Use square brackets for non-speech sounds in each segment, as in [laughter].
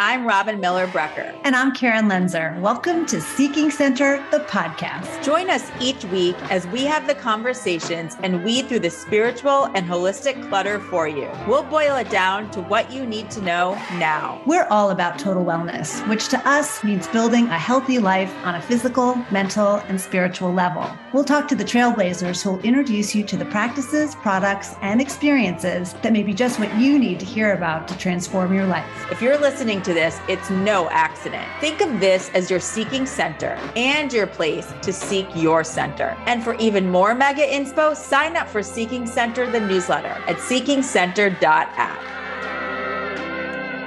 I'm Robin Miller Brecker. And I'm Karen Lenzer. Welcome to Seeking Center, the podcast. Join us each week as we have the conversations and weed through the spiritual and holistic clutter for you. We'll boil it down to what you need to know now. We're all about total wellness, which to us means building a healthy life on a physical, mental, and spiritual level. We'll talk to the trailblazers who will introduce you to the practices, products, and experiences that may be just what you need to hear about to transform your life. If you're listening to this, it's no accident. Think of this as your seeking center and your place to seek your center. And for even more mega inspo, sign up for Seeking Center, the newsletter at seekingcenter.app.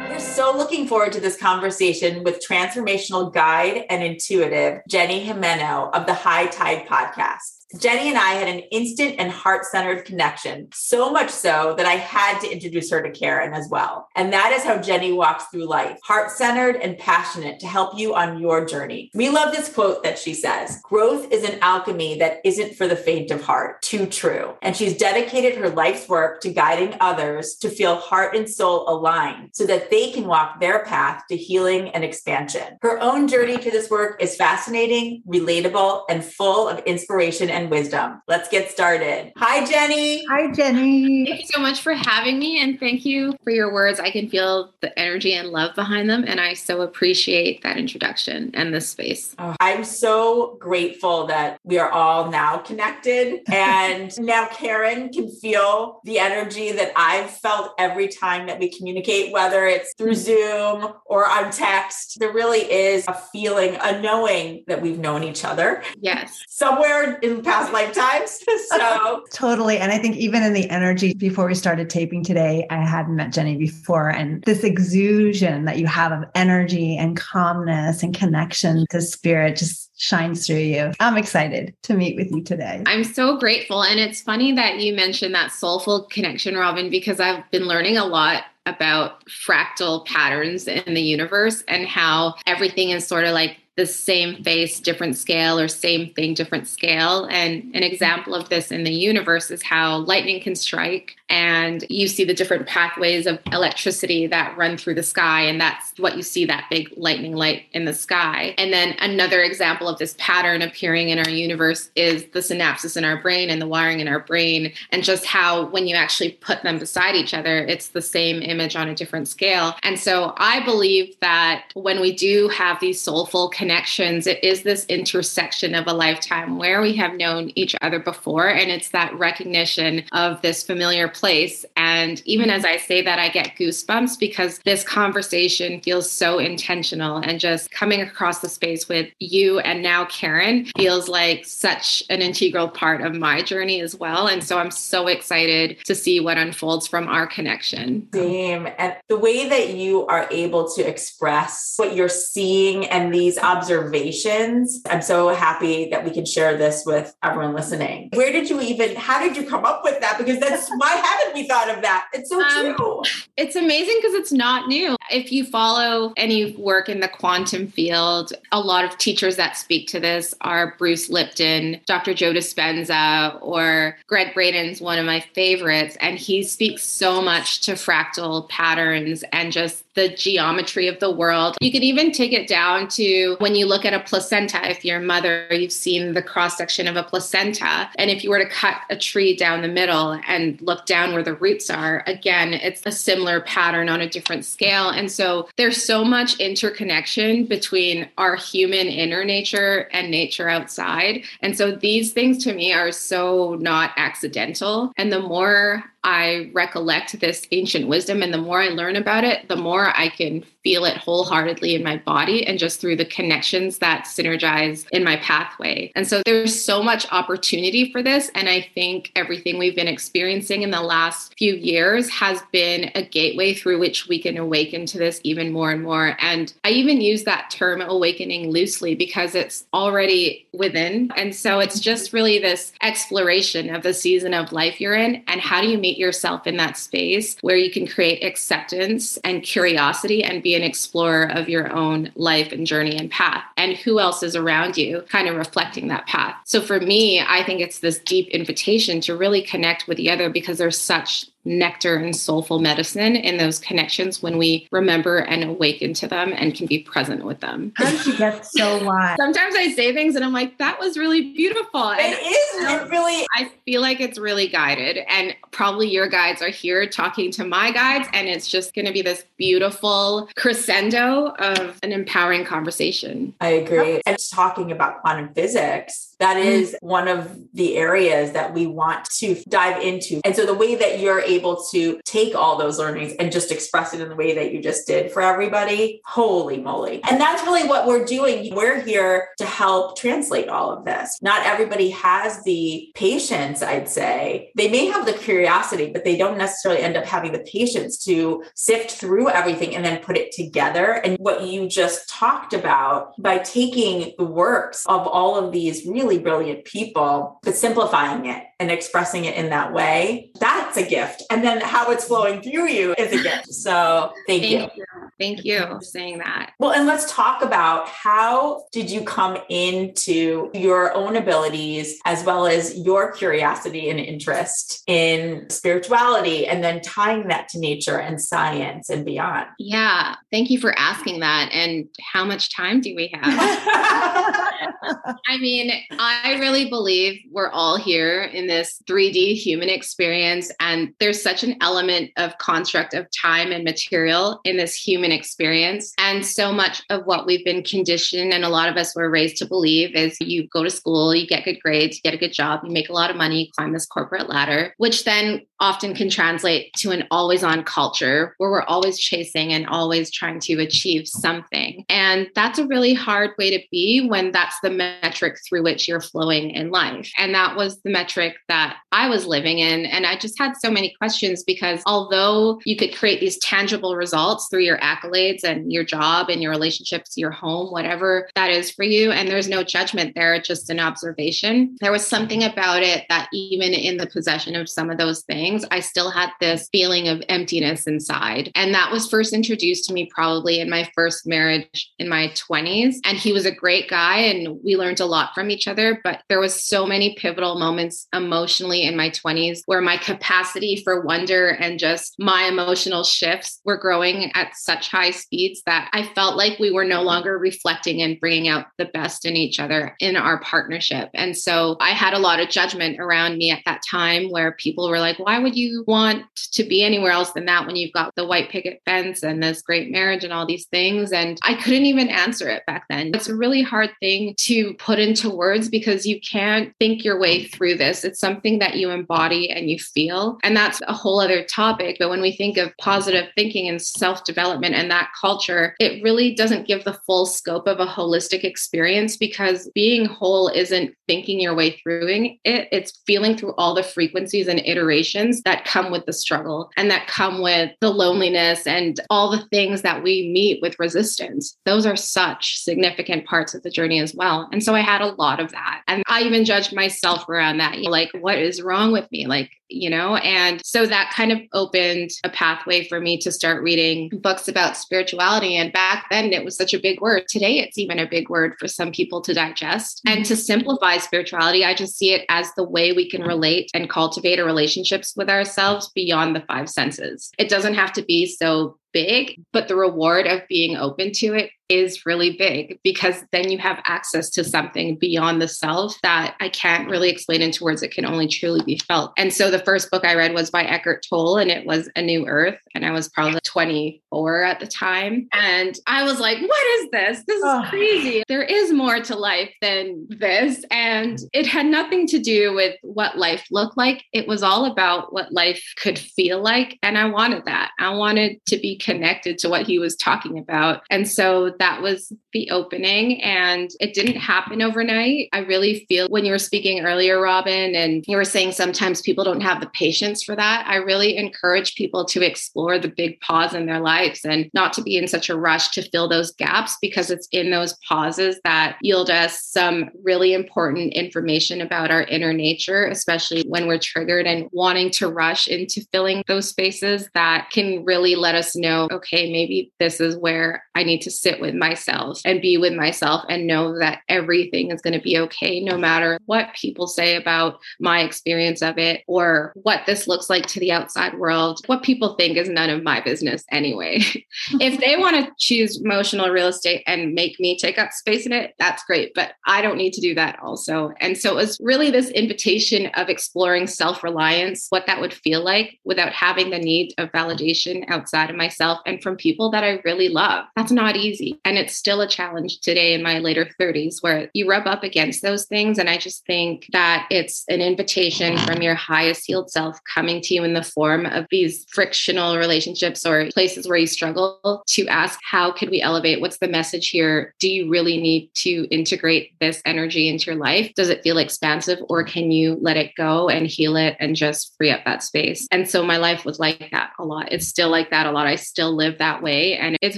We're so looking forward to this conversation with transformational guide and intuitive Jenny Jimeno of the High Tide podcast. Jenny and I had an instant and heart centered connection, so much so that I had to introduce her to Karen as well. And that is how Jenny walks through life, heart centered and passionate to help you on your journey. We love this quote that she says Growth is an alchemy that isn't for the faint of heart. Too true. And she's dedicated her life's work to guiding others to feel heart and soul aligned so that they can walk their path to healing and expansion. Her own journey to this work is fascinating, relatable, and full of inspiration and and wisdom. Let's get started. Hi, Jenny. Hi, Jenny. Thank you so much for having me. And thank you for your words. I can feel the energy and love behind them. And I so appreciate that introduction and this space. Oh, I'm so grateful that we are all now connected. [laughs] And now Karen can feel the energy that I've felt every time that we communicate, whether it's through mm-hmm. Zoom or on text. There really is a feeling, a knowing that we've known each other. Yes. Somewhere in past lifetimes. [laughs] So totally. And I think even in the energy before we started taping today, I hadn't met Jenny before. And this exusion that you have of energy and calmness and connection to spirit just shines through you. I'm excited to meet with you today. I'm so grateful. And it's funny that you mentioned that soulful connection, Robin, because I've been learning a lot about fractal patterns in the universe and how everything is sort of like the same face, different scale, or same thing, different scale. And an example of this in the universe is how lightning can strike and you see the different pathways of electricity that run through the sky. And that's what you see that big lightning light in the sky. And then another example of this pattern appearing in our universe is the synapses in our brain and the wiring in our brain, and just how when you actually put them beside each other, it's the same image on a different scale. And so I believe that when we do have these soulful connections, it is this intersection of a lifetime where we have known each other before. And it's that recognition of this familiar place. And even as I say that, I get goosebumps because this conversation feels so intentional and just coming across the space with you and now Karen feels like such an integral part of my journey as well. And so I'm so excited to see what unfolds from our connection. Same. And the way that you are able to express what you're seeing and these observations, I'm so happy that we can share this with everyone listening. Where did you even, how did you come up with that? Because that's [laughs] why haven't we thought of that? It's so um, true. It's amazing because it's not new. If you follow any work in the quantum field, a lot of teachers that speak to this are Bruce Lipton, Dr. Joe Dispenza, or Gregg Braden's one of my favorites. And he speaks so much to fractal patterns and just the geometry of the world. You could even take it down to when you look at a placenta. If you're a mother, you've seen the cross section of a placenta. And if you were to cut a tree down the middle and look down where the roots are, again, it's a similar pattern on a different scale. And so there's so much interconnection between our human inner nature and nature outside. And so these things to me are so not accidental. And the more I recollect this ancient wisdom. And the more I learn about it, the more I can feel it wholeheartedly in my body and just through the connections that synergize in my pathway. And so there's so much opportunity for this. And I think everything we've been experiencing in the last few years has been a gateway through which we can awaken to this even more and more. And I even use that term awakening loosely because it's already within. And so it's just really this exploration of the season of life you're in and how do you meet yourself in that space where you can create acceptance and curiosity and be an explorer of your own life and journey and path, and who else is around you, kind of reflecting that path. So for me, I think it's this deep invitation to really connect with the other because there's such nectar and soulful medicine in those connections when we remember and awaken to them and can be present with them. How did you get so [laughs] wise? Sometimes I say things and I'm like, that was really beautiful. And it is it really I feel like it's really guided. And probably your guides are here talking to my guides, and it's just gonna be this beautiful crescendo of an empowering conversation. I agree. And talking about quantum physics that mm. one of the areas that we want to dive into. And so the way that you're able to take all those learnings and just express it in the way that you just did for everybody, holy moly. And that's really what we're doing. We're here to help translate all of this. Not everybody has the patience, I'd say. They may have the curiosity, but they don't necessarily end up having the patience to sift through everything and then put it together. And what you just talked about by taking the works of all of these really really brilliant people, but simplifying it and expressing it in that way, that's a gift. And then how it's flowing through you is a gift. So thank, thank you. you. Thank you for saying that. Well, and let's talk about how did you come into your own abilities as well as your curiosity and interest in spirituality and then tying that to nature and science and beyond. Yeah, thank you for asking that. And how much time do we have? [laughs] I mean, I really believe we're all here in this 3D human experience, and there's such an element of construct of time and material in this human experience. And so much of what we've been conditioned, and a lot of us were raised to believe, is you go to school, you get good grades, you get a good job, you make a lot of money, you climb this corporate ladder, which then often can translate to an always on culture where we're always chasing and always trying to achieve something. And that's a really hard way to be when that's the metric through which you're flowing in life. And that was the metric that I was living in. And I just had so many questions because although you could create these tangible results through your accolades and your job and your relationships, your home, whatever that is for you, and there's no judgment there, just an observation, there was something about it that even in the possession of some of those things, I still had this feeling of emptiness inside. And that was first introduced to me probably in my first marriage in my 20s. And he was a great guy and we learned a lot from each other. But there was so many pivotal moments emotionally in my 20s where my capacity for wonder and just my emotional shifts were growing at such high speeds that I felt like we were no mm-hmm. longer reflecting and bringing out the best in each other in our partnership. And so I had a lot of judgment around me at that time where people were like, why would you want to be anywhere else than that when you've got the white picket fence and this great marriage and all these things? And I couldn't even answer it back then. It's a really hard thing to put into words because you can't think your way mm-hmm. through this. It's something that you embody and you feel. And that's a whole other topic. But when we think of positive thinking and self development and that culture, it really doesn't give the full scope of a holistic experience because being whole isn't thinking your way through it, it's feeling through all the frequencies and iterations that come with the struggle and that come with the loneliness and all the things that we meet with resistance. Those are such significant parts of the journey as well. And so I had a lot of that. And I even judged myself around that. You know, like, what is wrong with me? Like, you know? And so that kind of opened a pathway for me to start reading books about spirituality. And back then it was such a big word. Today it's even a big word for some people to digest. And to mm-hmm. simplify spirituality, I just see it as the way we can relate and cultivate our relationships with ourselves beyond the five senses. It doesn't have to be so big, but the reward of being open to it is really big because then you have access to something beyond the self that I can't really explain into words. It can only truly be felt. And so the first book I read was by Eckhart Tolle and it was A New Earth. And I was probably 24 at the time. And I was like, what is this? This is oh. crazy. There is more to life than this. And it had nothing to do with what life looked like. It was all about what life could feel like. And I wanted that. I wanted to be connected to what he was talking about. And so that was the opening. And it didn't happen overnight. I really feel when you were speaking earlier, Robin, and you were saying sometimes people don't have the patience for that. I really encourage people to explore the big pause in their lives and not to be in such a rush to fill those gaps because it's in those pauses that yield us some really important information about our inner nature, especially when we're triggered and wanting to rush into filling those spaces that can really let us know okay, maybe this is where I need to sit with with myself and be with myself and know that everything is going to be okay, no matter what people say about my experience of it or what this looks like to the outside world. What people think is none of my business anyway. [laughs] if they want to choose emotional real estate and make me take up space in it, that's great. But I don't need to do that also. And so it was really this invitation of exploring self reliance, what that would feel like without having the need of validation outside of myself and from people that I really love. That's not easy. And it's still a challenge today in my later 30s where you rub up against those things. And I just think that it's an invitation from your highest healed self coming to you in the form of these frictional relationships or places where you struggle to ask, how could we elevate? What's the message here? Do you really need to integrate this energy into your life? Does it feel expansive or can you let it go and heal it and just free up that space? And so my life was like that a lot. It's still like that a lot. I still live that way. And it's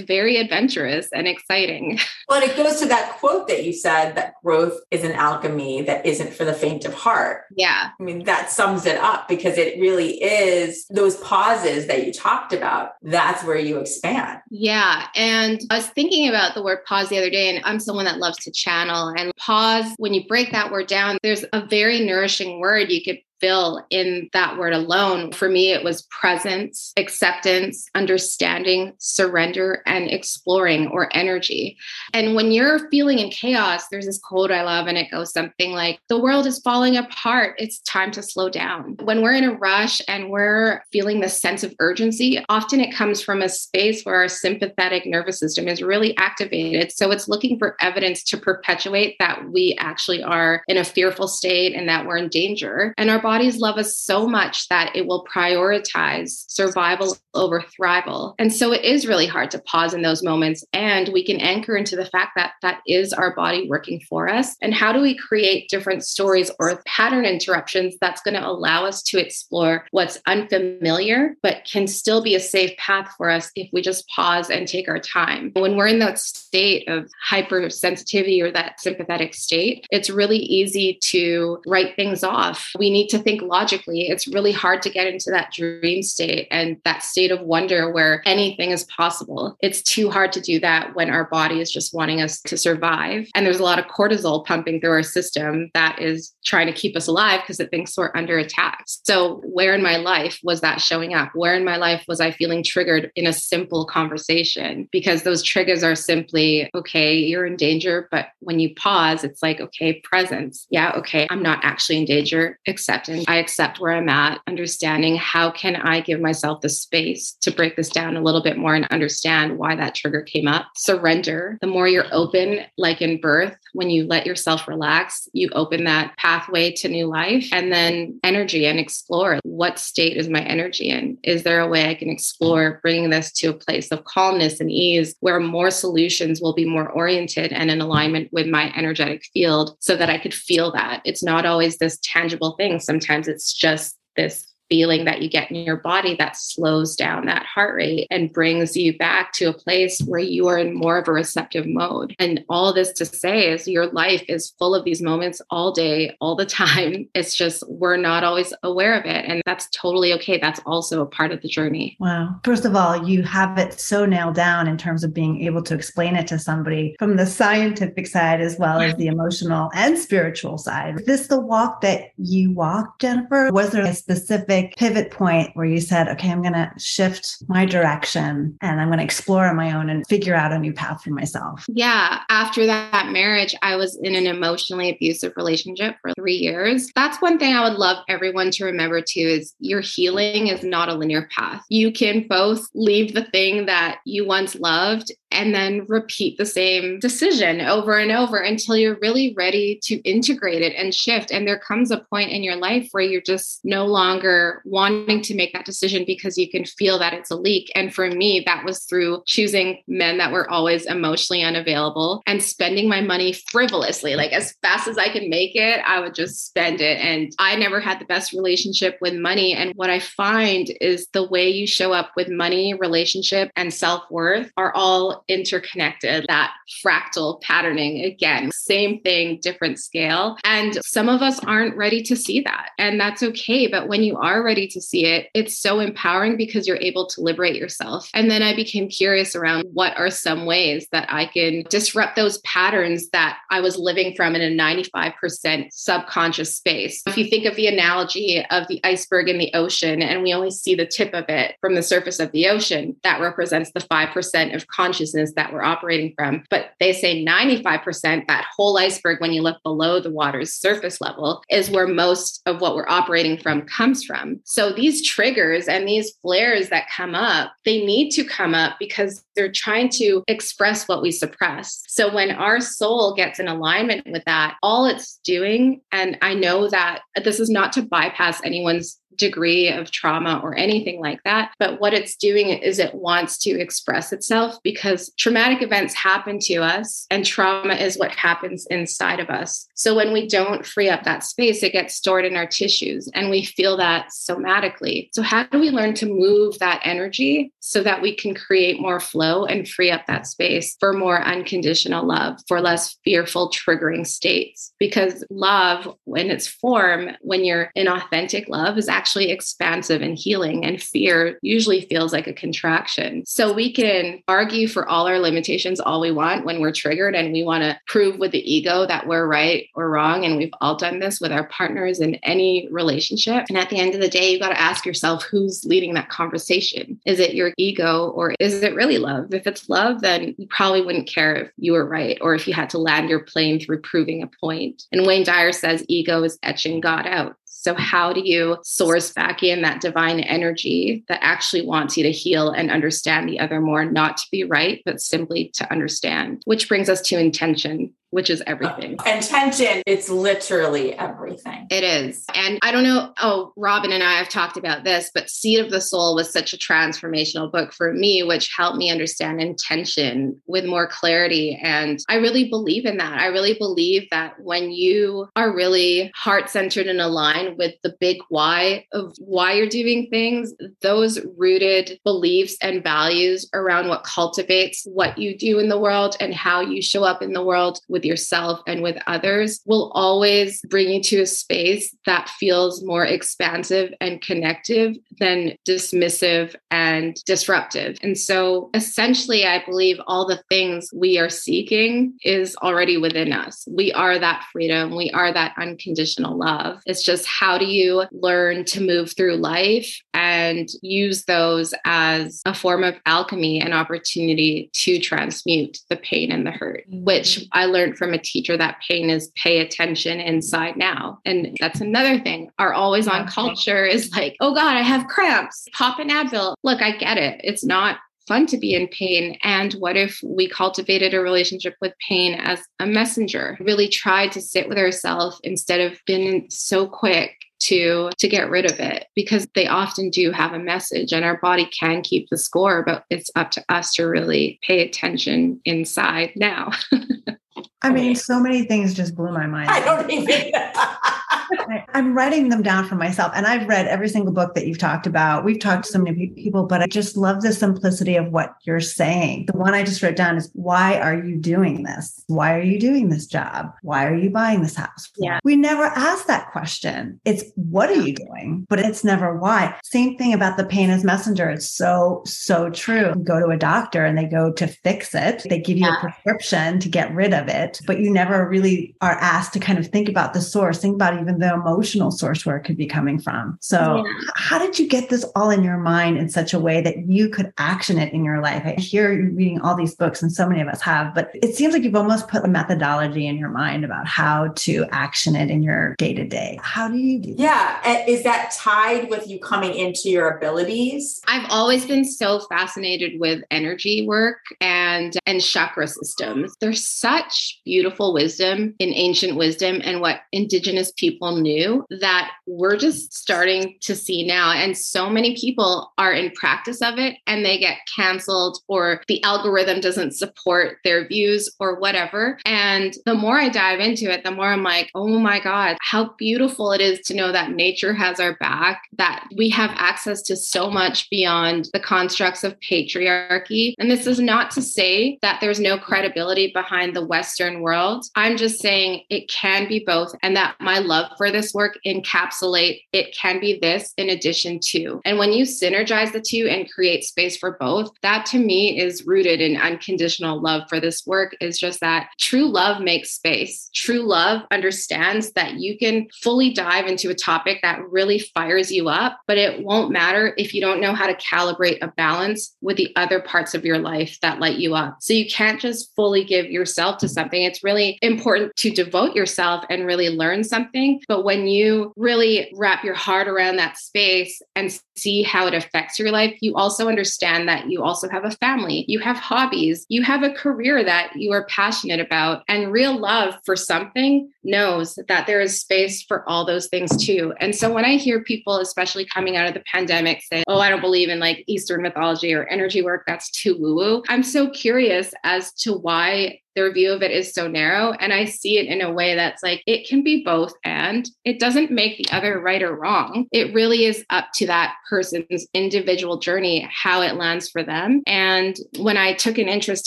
very adventurous and exciting. [laughs] Well, it goes to that quote that you said that growth is an alchemy that isn't for the faint of heart. Yeah. I mean, that sums it up because it really is those pauses that you talked about. That's where you expand. Yeah. And I was thinking about the word pause the other day, and I'm someone that loves to channel. And pause, when you break that word down, there's a very nourishing word you could fill in that word alone. For me, it was presence, acceptance, understanding, surrender, and exploring or energy. And when you're feeling in chaos, there's this quote I love, and it goes something like, The world is falling apart. It's time to slow down. When we're in a rush and we're feeling this sense of urgency, often it comes from a space where our sympathetic nervous system is really activated. So it's looking for evidence to perpetuate that we actually are in a fearful state and that we're in danger. And our bodies love us so much that it will prioritize survival over thrival. And so it is really hard to pause in those moments. And we can anchor into the fact that that is our body working for us. And how do we create different stories or pattern interruptions that's going to allow us to explore what's unfamiliar, but can still be a safe path for us if we just pause and take our time? When we're in that state of hypersensitivity or that sympathetic state, it's really easy to write things off. We need to to think logically. It's really hard to get into that dream state and that state of wonder where anything is possible. It's too hard to do that when our body is just wanting us to survive. And there's a lot of cortisol pumping through our system that is trying to keep us alive because it thinks we're under attack. So, where in my life was that showing up? Where in my life was I feeling triggered in a simple conversation? Because those triggers are simply, okay, you're in danger. But when you pause, it's like, okay, presence. Yeah, okay, I'm not actually in danger, accepting. I accept where I'm at, understanding how can I give myself the space to break this down a little bit more and understand why that trigger came up. Surrender. The more you're open, like in birth, when you let yourself relax, you open that pathway to new life and then energy and explore what state is my energy in? Is there a way I can explore bringing this to a place of calmness and ease where more solutions will be more oriented and in alignment with my energetic field so that I could feel that? It's not always this tangible thing. Sometimes it's just this feeling that you get in your body that slows down that heart rate and brings you back to a place where you are in more of a receptive mode. And all this to say is your life is full of these moments all day, all the [laughs] time. It's just we're not always aware of it. And that's totally okay. That's also a part of the journey. Wow. First of all, you have it so nailed down in terms of being able to explain it to somebody from the scientific side as well as the emotional and spiritual side. Is this the walk that you walked, Jennifer? Was there a specific specific pivot point where you said, okay, I'm going to shift my direction and I'm going to explore on my own and figure out a new path for myself? Yeah. After that marriage, I was in an emotionally abusive relationship for three years. That's one thing I would love everyone to remember too is your healing is not a linear path. You can both leave the thing that you once loved and then repeat the same decision over and over until you're really ready to integrate it and shift. And there comes a point in your life where you're just no longer wanting to make that decision because you can feel that it's a leak. And for me, that was through choosing men that were always emotionally unavailable and spending my money frivolously. Like as fast as I could make it, I would just spend it. And I never had the best relationship with money. And what I find is the way you show up with money, relationship, and self worth are all interconnected, that fractal patterning again, same thing, different scale. And some of us aren't ready to see that. And that's okay. But when you are ready to see it, it's so empowering because you're able to liberate yourself. And then I became curious around what are some ways that I can disrupt those patterns that I was living from in a 95% subconscious space. If you think of the analogy of the iceberg in the ocean and we only see the tip of it from the surface of the ocean, that represents the 5% of consciousness that we're operating from. But they say 95%, that whole iceberg, when you look below the water's surface level, is where most of what we're operating from comes from. So these triggers and these flares that come up, they need to come up because they're trying to express what we suppress. So when our soul gets in alignment with that, all it's doing, and I know that this is not to bypass anyone's degree of trauma or anything like that. But what it's doing is it wants to express itself because traumatic events happen to us and trauma is what happens inside of us. So when we don't free up that space, it gets stored in our tissues and we feel that somatically. So, how do we learn to move that energy so that we can create more flow and free up that space for more unconditional love, for less fearful, triggering states? Because love, in its form, when you're in authentic love, is actually expansive and healing, and fear usually feels like a contraction. So we can argue for all our limitations all we want when we're triggered and we want to prove with the ego that we're right or wrong. And we've all done this with our partners in any relationship. And at the end of the day, you got to ask yourself who's leading that conversation. Is it your ego or is it really love? If it's love, then you probably wouldn't care if you were right or if you had to land your plane through proving a point. And Wayne Dyer says ego is etching God out. So, how do you source back in that divine energy that actually wants you to heal and understand the other more, not to be right, but simply to understand? Which brings us to intention which is everything. Uh, intention, it's literally everything. It is. And I don't know, oh, Robin and I have talked about this, but Seat of the Soul was such a transformational book for me, which helped me understand intention with more clarity. And I really believe in that. I really believe that when you are really heart centered and aligned with the big why of why you're doing things, those rooted beliefs and values around what cultivates what you do in the world and how you show up in the world with with yourself and with others will always bring you to a space that feels more expansive and connective than dismissive and disruptive. And so essentially, I believe all the things we are seeking is already within us. We are that freedom, we are that unconditional love. It's just how do you learn to move through life and use those as a form of alchemy and opportunity to transmute the pain and the hurt, which mm-hmm. I learned from a teacher that pain is pay attention inside now. And that's another thing. Our always on culture is like, oh God, I have cramps, pop an Advil. Look, I get it. It's not fun to be in pain. And what if we cultivated a relationship with pain as a messenger? Really tried to sit with ourselves instead of being so quick to to get rid of it because they often do have a message and our body can keep the score but it's up to us to really pay attention inside now [laughs] I mean, so many things just blew my mind. I don't even. [laughs] I'm writing them down for myself. And I've read every single book that you've talked about. We've talked to so many people, but I just love the simplicity of what you're saying. The one I just wrote down is why are you doing this? Why are you doing this job? Why are you buying this house? Yeah. We never ask that question. It's what are you doing? But it's never why. Same thing about the pain as messenger. It's so, so true. You go to a doctor and they go to fix it. They give you yeah. a prescription to get rid of it, but you never really are asked to kind of think about the source, think about even the emotional source where it could be coming from. So, yeah. how did you get this all in your mind in such a way that you could action it in your life? I hear you reading all these books, and so many of us have, but it seems like you've almost put a methodology in your mind about how to action it in your day to day. How do you do that? Yeah. Is that tied with you coming into your abilities? I've always been so fascinated with energy work and and chakra systems. They're such beautiful wisdom in ancient wisdom and what indigenous people knew that we're just starting to see now. And so many people are in practice of it and they get canceled or the algorithm doesn't support their views or whatever. And the more I dive into it, the more I'm like, oh my God, how beautiful it is to know that nature has our back, that we have access to so much beyond the constructs of patriarchy. And this is not to say that there's no credibility behind the Western world. I'm just saying it can be both, and that my love for this work encapsulate it can be this in addition to. And when you synergize the two and create space for both, that to me is rooted in unconditional love for this work. Is just that true love makes space. True love understands that you can fully dive into a topic that really fires you up, but it won't matter if you don't know how to calibrate a balance with the other parts of your life that light you up. So you can't just fully give yourself to something. It's really important to devote yourself and really learn something. But when you really wrap your heart around that space and see how it affects your life, you also understand that you also have a family, you have hobbies, you have a career that you are passionate about. And real love for something knows that there is space for all those things too. And so when I hear people, especially coming out of the pandemic, say, Oh, I don't believe in like Eastern mythology or energy work, that's too woo woo, I'm so curious as to why their view of it is so narrow. And I see it in a way that's like, it can be both and it doesn't make the other right or wrong. It really is up to that person's individual journey, how it lands for them. And when I took an interest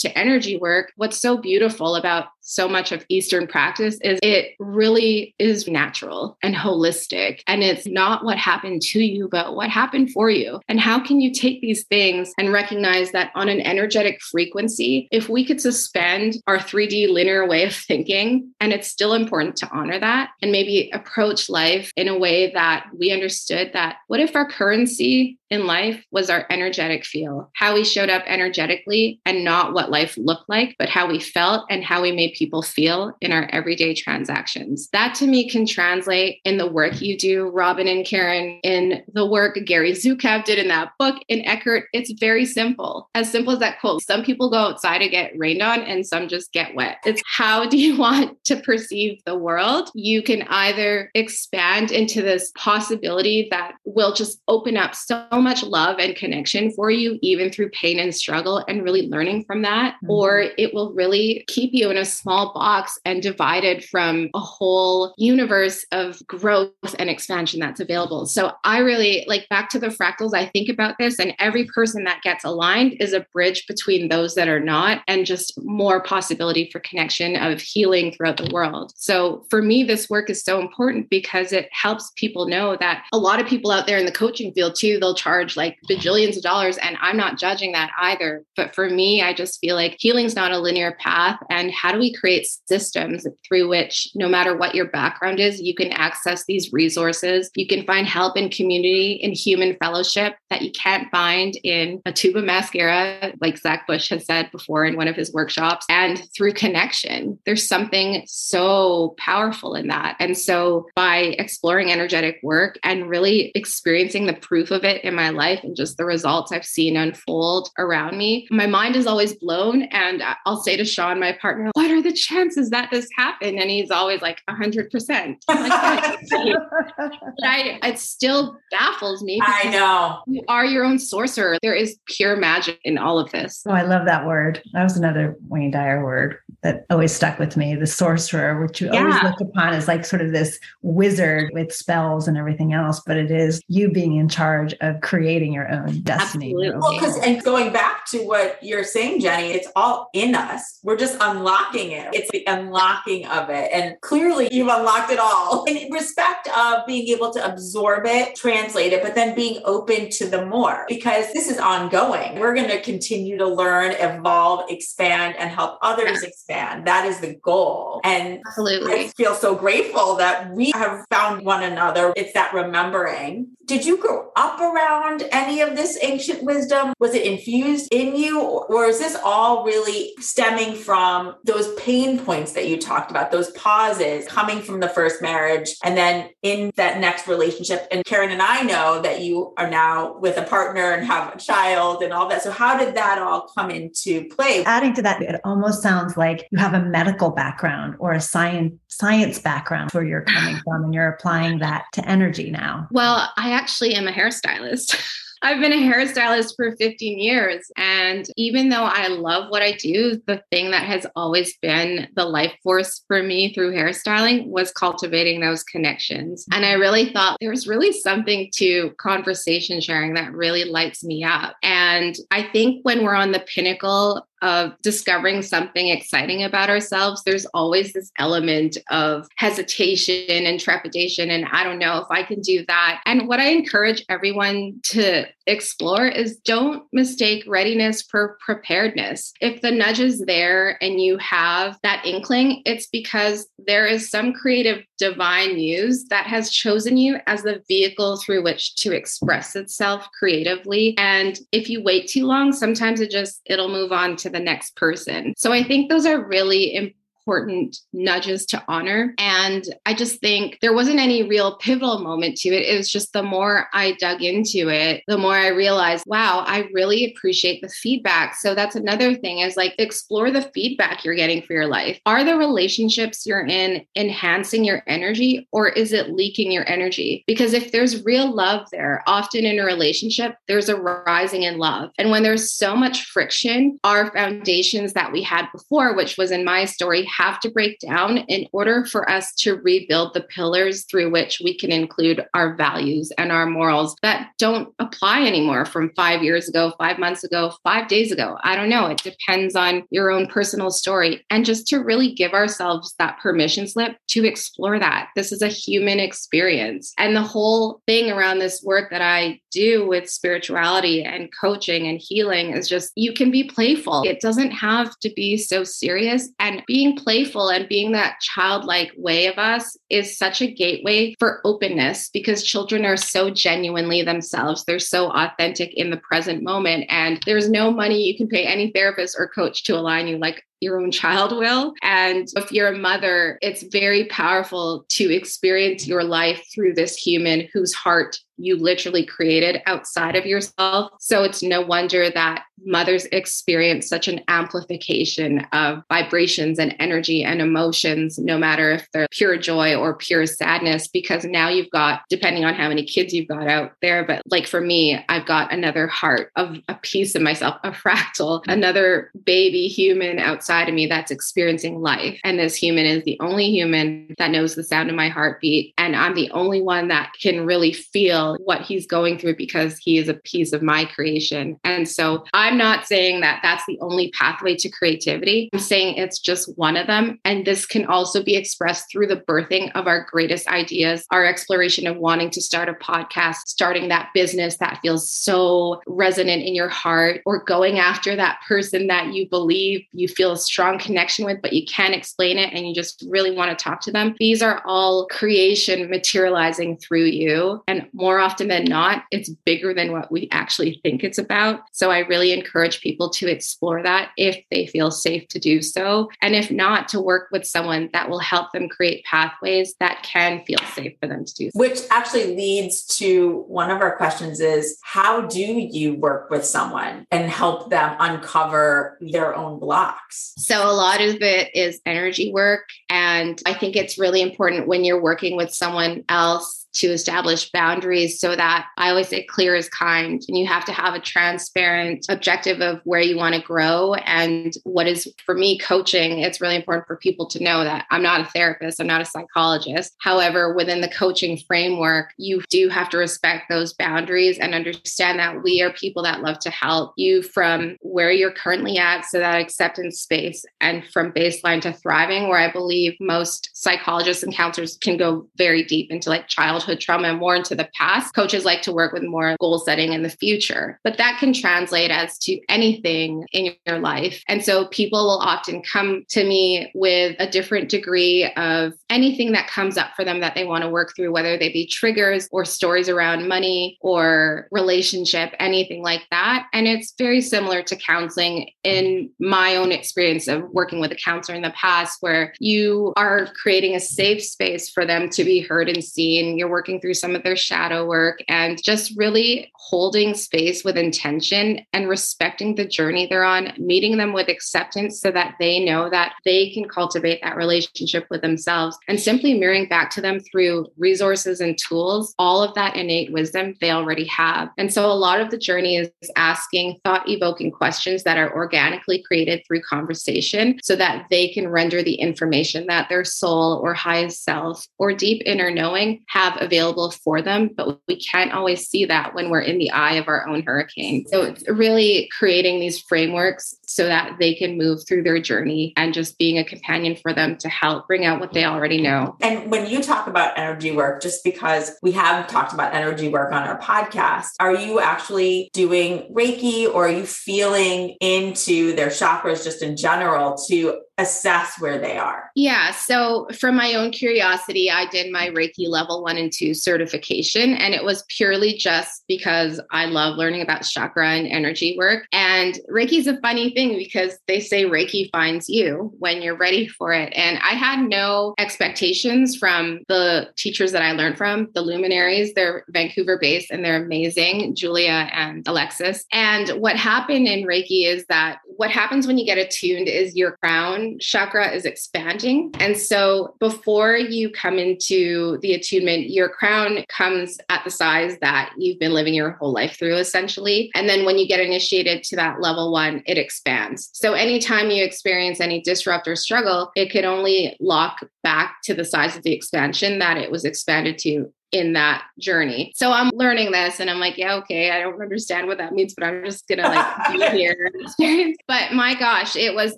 to energy work, what's so beautiful about so much of Eastern practice is it really is natural and holistic. And it's not what happened to you, but what happened for you. And how can you take these things and recognize that on an energetic frequency, if we could suspend our 3D linear way of thinking, and it's still important to honor that and maybe approach life in a way that we understood that what if our currency in life was our energetic feel, how we showed up energetically and not what life looked like, but how we felt and how we made people feel in our everyday transactions. That to me can translate in the work you do, Robin and Karen, in the work Gary Zukav did in that book, in Eckhart. It's very simple, as simple as that quote. Some people go outside and get rained on, and some just get wet. It's how do you [laughs] want to perceive the world? You can either expand into this possibility that will just open up so much love and connection for you, even through pain and struggle, and really learning from that. Mm-hmm. Or it will really keep you in a small box and divided from a whole universe of growth and expansion that's available. So I really like back to the fractals. I think about this, and every person that gets aligned is a bridge between those that are not, and just more possibility for connection of healing throughout the world. So for me, this work is so important because it helps people know that a lot of people out there in the coaching field too, they'll charge like bajillions of dollars. And I'm not judging that either. But for me, I just feel like healing's not a linear path. And how do we create systems through which, no matter what your background is, you can access these resources? You can find help in community, and human fellowship that you can't find in a tube of mascara, like Zach Bush has said before in one of his workshops, and through connection. There's something so powerful in that. And so by exploring energetic work and really experiencing the proof of it in my life and just the results I've seen unfold around me, my mind is always blown. And I'll say to Sean, my partner, are the chances that this happened? And he's always like, 100%. Like, [laughs] I, it still baffles me. I know. You are your own sorcerer. There is pure magic in all of this. Oh, I love that word. That was another Wayne Dyer word that always stuck with me the sorcerer, which you yeah. always look upon as like sort of this wizard with spells and everything else. But it is you being in charge of creating your own destiny. Absolutely. Well, because and going back to what you're saying, Jenny, it's all in us. We're just unlocking it. It's the unlocking of it. And clearly you've unlocked it all in respect of being able to absorb it, translate it, but then being open to the more because this is ongoing. We're going to continue to learn, evolve, expand, and help others expand. That is the goal. And Absolutely. I feel so grateful that we have found one another. It's that remembering. Did you grow up around any of this ancient wisdom? Was it infused in you? Or is this all really stemming from those pain points that you talked about, those pauses coming from the first marriage and then in that next relationship? And Karen and I know that you are now with a partner and have a child and all that. So, how did that all come into play? Adding to that, it almost sounds like like you have a medical background or a science science background where you're coming [laughs] from and you're applying that to energy now. Well, I actually am a hairstylist. [laughs] I've been a hairstylist for 15 years. And even though I love what I do, the thing that has always been the life force for me through hairstyling was cultivating those connections. And I really thought there was really something to conversation sharing that really lights me up. And I think when we're on the pinnacle of discovering something exciting about ourselves, there's always this element of hesitation and trepidation. And I don't know if I can do that. And what I encourage everyone to explore is don't mistake readiness for preparedness. If the nudge is there and you have that inkling, it's because there is some creative divine muse that has chosen you as the vehicle through which to express itself creatively. And if you wait too long, sometimes it just it'll move on to the next person. So I think those are really important important nudges to honor. And I just think there wasn't any real pivotal moment to it. It was just the more I dug into it, the more I realized, wow, I really appreciate the feedback. So that's another thing is like explore the feedback you're getting for your life. Are the relationships you're in enhancing your energy or is it leaking your energy? Because if there's real love there, often in a relationship, there's a rising in love. And when there's so much friction, our foundations that we had before, which was in my story, have to break down in order for us to rebuild the pillars through which we can include our values and our morals that don't apply anymore from five years ago, five months ago, five days ago. I don't know. It depends on your own personal story. And just to really give ourselves that permission slip to explore that. This is a human experience. And the whole thing around this work that I do with spirituality and coaching and healing is just you can be playful. It doesn't have to be so serious. And being playful and being that childlike way of us is such a gateway for openness because children are so genuinely themselves. They're so authentic in the present moment. And there's no money you can pay any therapist or coach to align you like your own child will. And if you're a mother, it's very powerful to experience your life through this human whose heart you literally created outside of yourself. So it's no wonder that mothers experience such an amplification of vibrations and energy and emotions, no matter if they're pure joy or pure sadness, because now you've got, depending on how many kids you've got out there, but like for me, I've got another heart of a piece of myself, a fractal, another baby human outside of me that's experiencing life. And this human is the only human that knows the sound of my heartbeat. And I'm the only one that can really feel what he's going through because he is a piece of my creation. And so I'm not saying that that's the only pathway to creativity. I'm saying it's just one of them. And this can also be expressed through the birthing of our greatest ideas, our exploration of wanting to start a podcast, starting that business that feels so resonant in your heart, or going after that person that you believe you feel strong connection with, but you can't explain it and you just really want to talk to them. These are all creation materializing through you. And more often than not, it's bigger than what we actually think it's about. So I really encourage people to explore that if they feel safe to do so. And if not, to work with someone that will help them create pathways that can feel safe for them to do so. Which actually leads to one of our questions is how do you work with someone and help them uncover their own blocks? So a lot of it is energy work. And I think it's really important when you're working with someone else to establish boundaries so that I always say clear is kind. And you have to have a transparent objective of where you want to grow. And what is, for me, coaching, it's really important for people to know that I'm not a therapist, I'm not a psychologist. However, within the coaching framework, you do have to respect those boundaries and understand that we are people that love to help you from where you're currently at. So that acceptance space and from baseline to thriving, where I believe most psychologists and counselors can go very deep into like childhood childhood trauma and more into the past. Coaches like to work with more goal setting in the future, but that can translate as to anything in your life. And so people will often come to me with a different degree of anything that comes up for them that they want to work through, whether they be triggers or stories around money or relationship, anything like that. And it's very similar to counseling in my own experience of working with a counselor in the past, where you are creating a safe space for them to be heard and seen. You're they're working through some of their shadow work and just really holding space with intention and respecting the journey they're on, meeting them with acceptance so that they know that they can cultivate that relationship with themselves and simply mirroring back to them through resources and tools, all of that innate wisdom they already have. And so a lot of the journey is asking thought evoking questions that are organically created through conversation so that they can render the information that their soul or highest self or deep inner knowing have available for them. But we can't always see that when we're in the eye of our own hurricane. So it's really creating these frameworks so that they can move through their journey and just being a companion for them to help bring out what they already know. And when you talk about energy work, just because we have talked about energy work on our podcast, are you actually doing Reiki or are you feeling into their chakras just in general to assess where they are? Yeah. So, from my own curiosity, I did my Reiki level one and two certification, and it was purely just because I love learning about chakra and energy work. And Reiki is a funny thing because they say Reiki finds you when you're ready for it. And I had no expectations from the teachers that I learned from, the luminaries. They're Vancouver based and they're amazing, Julia and Alexis. And what happened in Reiki is that what happens when you get attuned is your crown chakra is expanding. And so before you come into the attunement, your crown comes at the size that you've been living your whole life through, essentially. And then when you get initiated to that level one, it expands. So anytime you experience any disrupt or struggle, it could only lock back to the size of the expansion that it was expanded to in that journey. So I'm learning this and I'm like, yeah, okay, I don't understand what that means, but I'm just gonna like [laughs] be here experience. [laughs] But my gosh, it was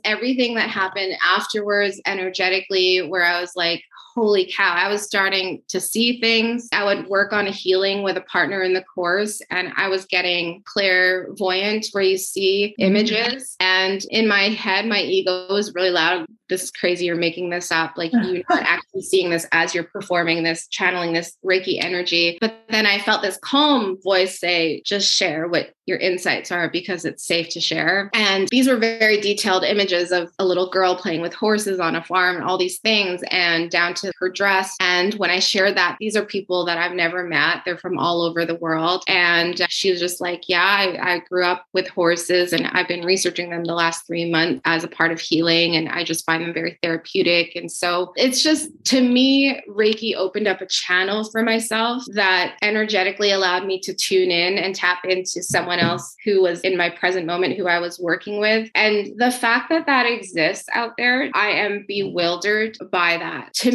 everything that happened afterwards energetically where I was like, holy cow, I was starting to see things. I would work on a healing with a partner in the course, and I was getting clairvoyant where you see mm-hmm. images. And in my head, my ego was really loud. This is crazy. You're making this up. Like you're not actually seeing this as you're performing this, channeling this Reiki energy. But then I felt this calm voice say, just share what your insights are because it's safe to share. And these were very detailed images of a little girl playing with horses on a farm and all these things, and down to her dress. And when I shared that, these are people that I've never met. They're from all over the world. And she was just like, Yeah, I, I grew up with horses and I've been researching them the last three months as a part of healing. And I just find them very therapeutic. And so it's just, to me, Reiki opened up a channel for myself that energetically allowed me to tune in and tap into someone else who was in my present moment who I was working with. And the fact that that exists out there, I am bewildered by that. To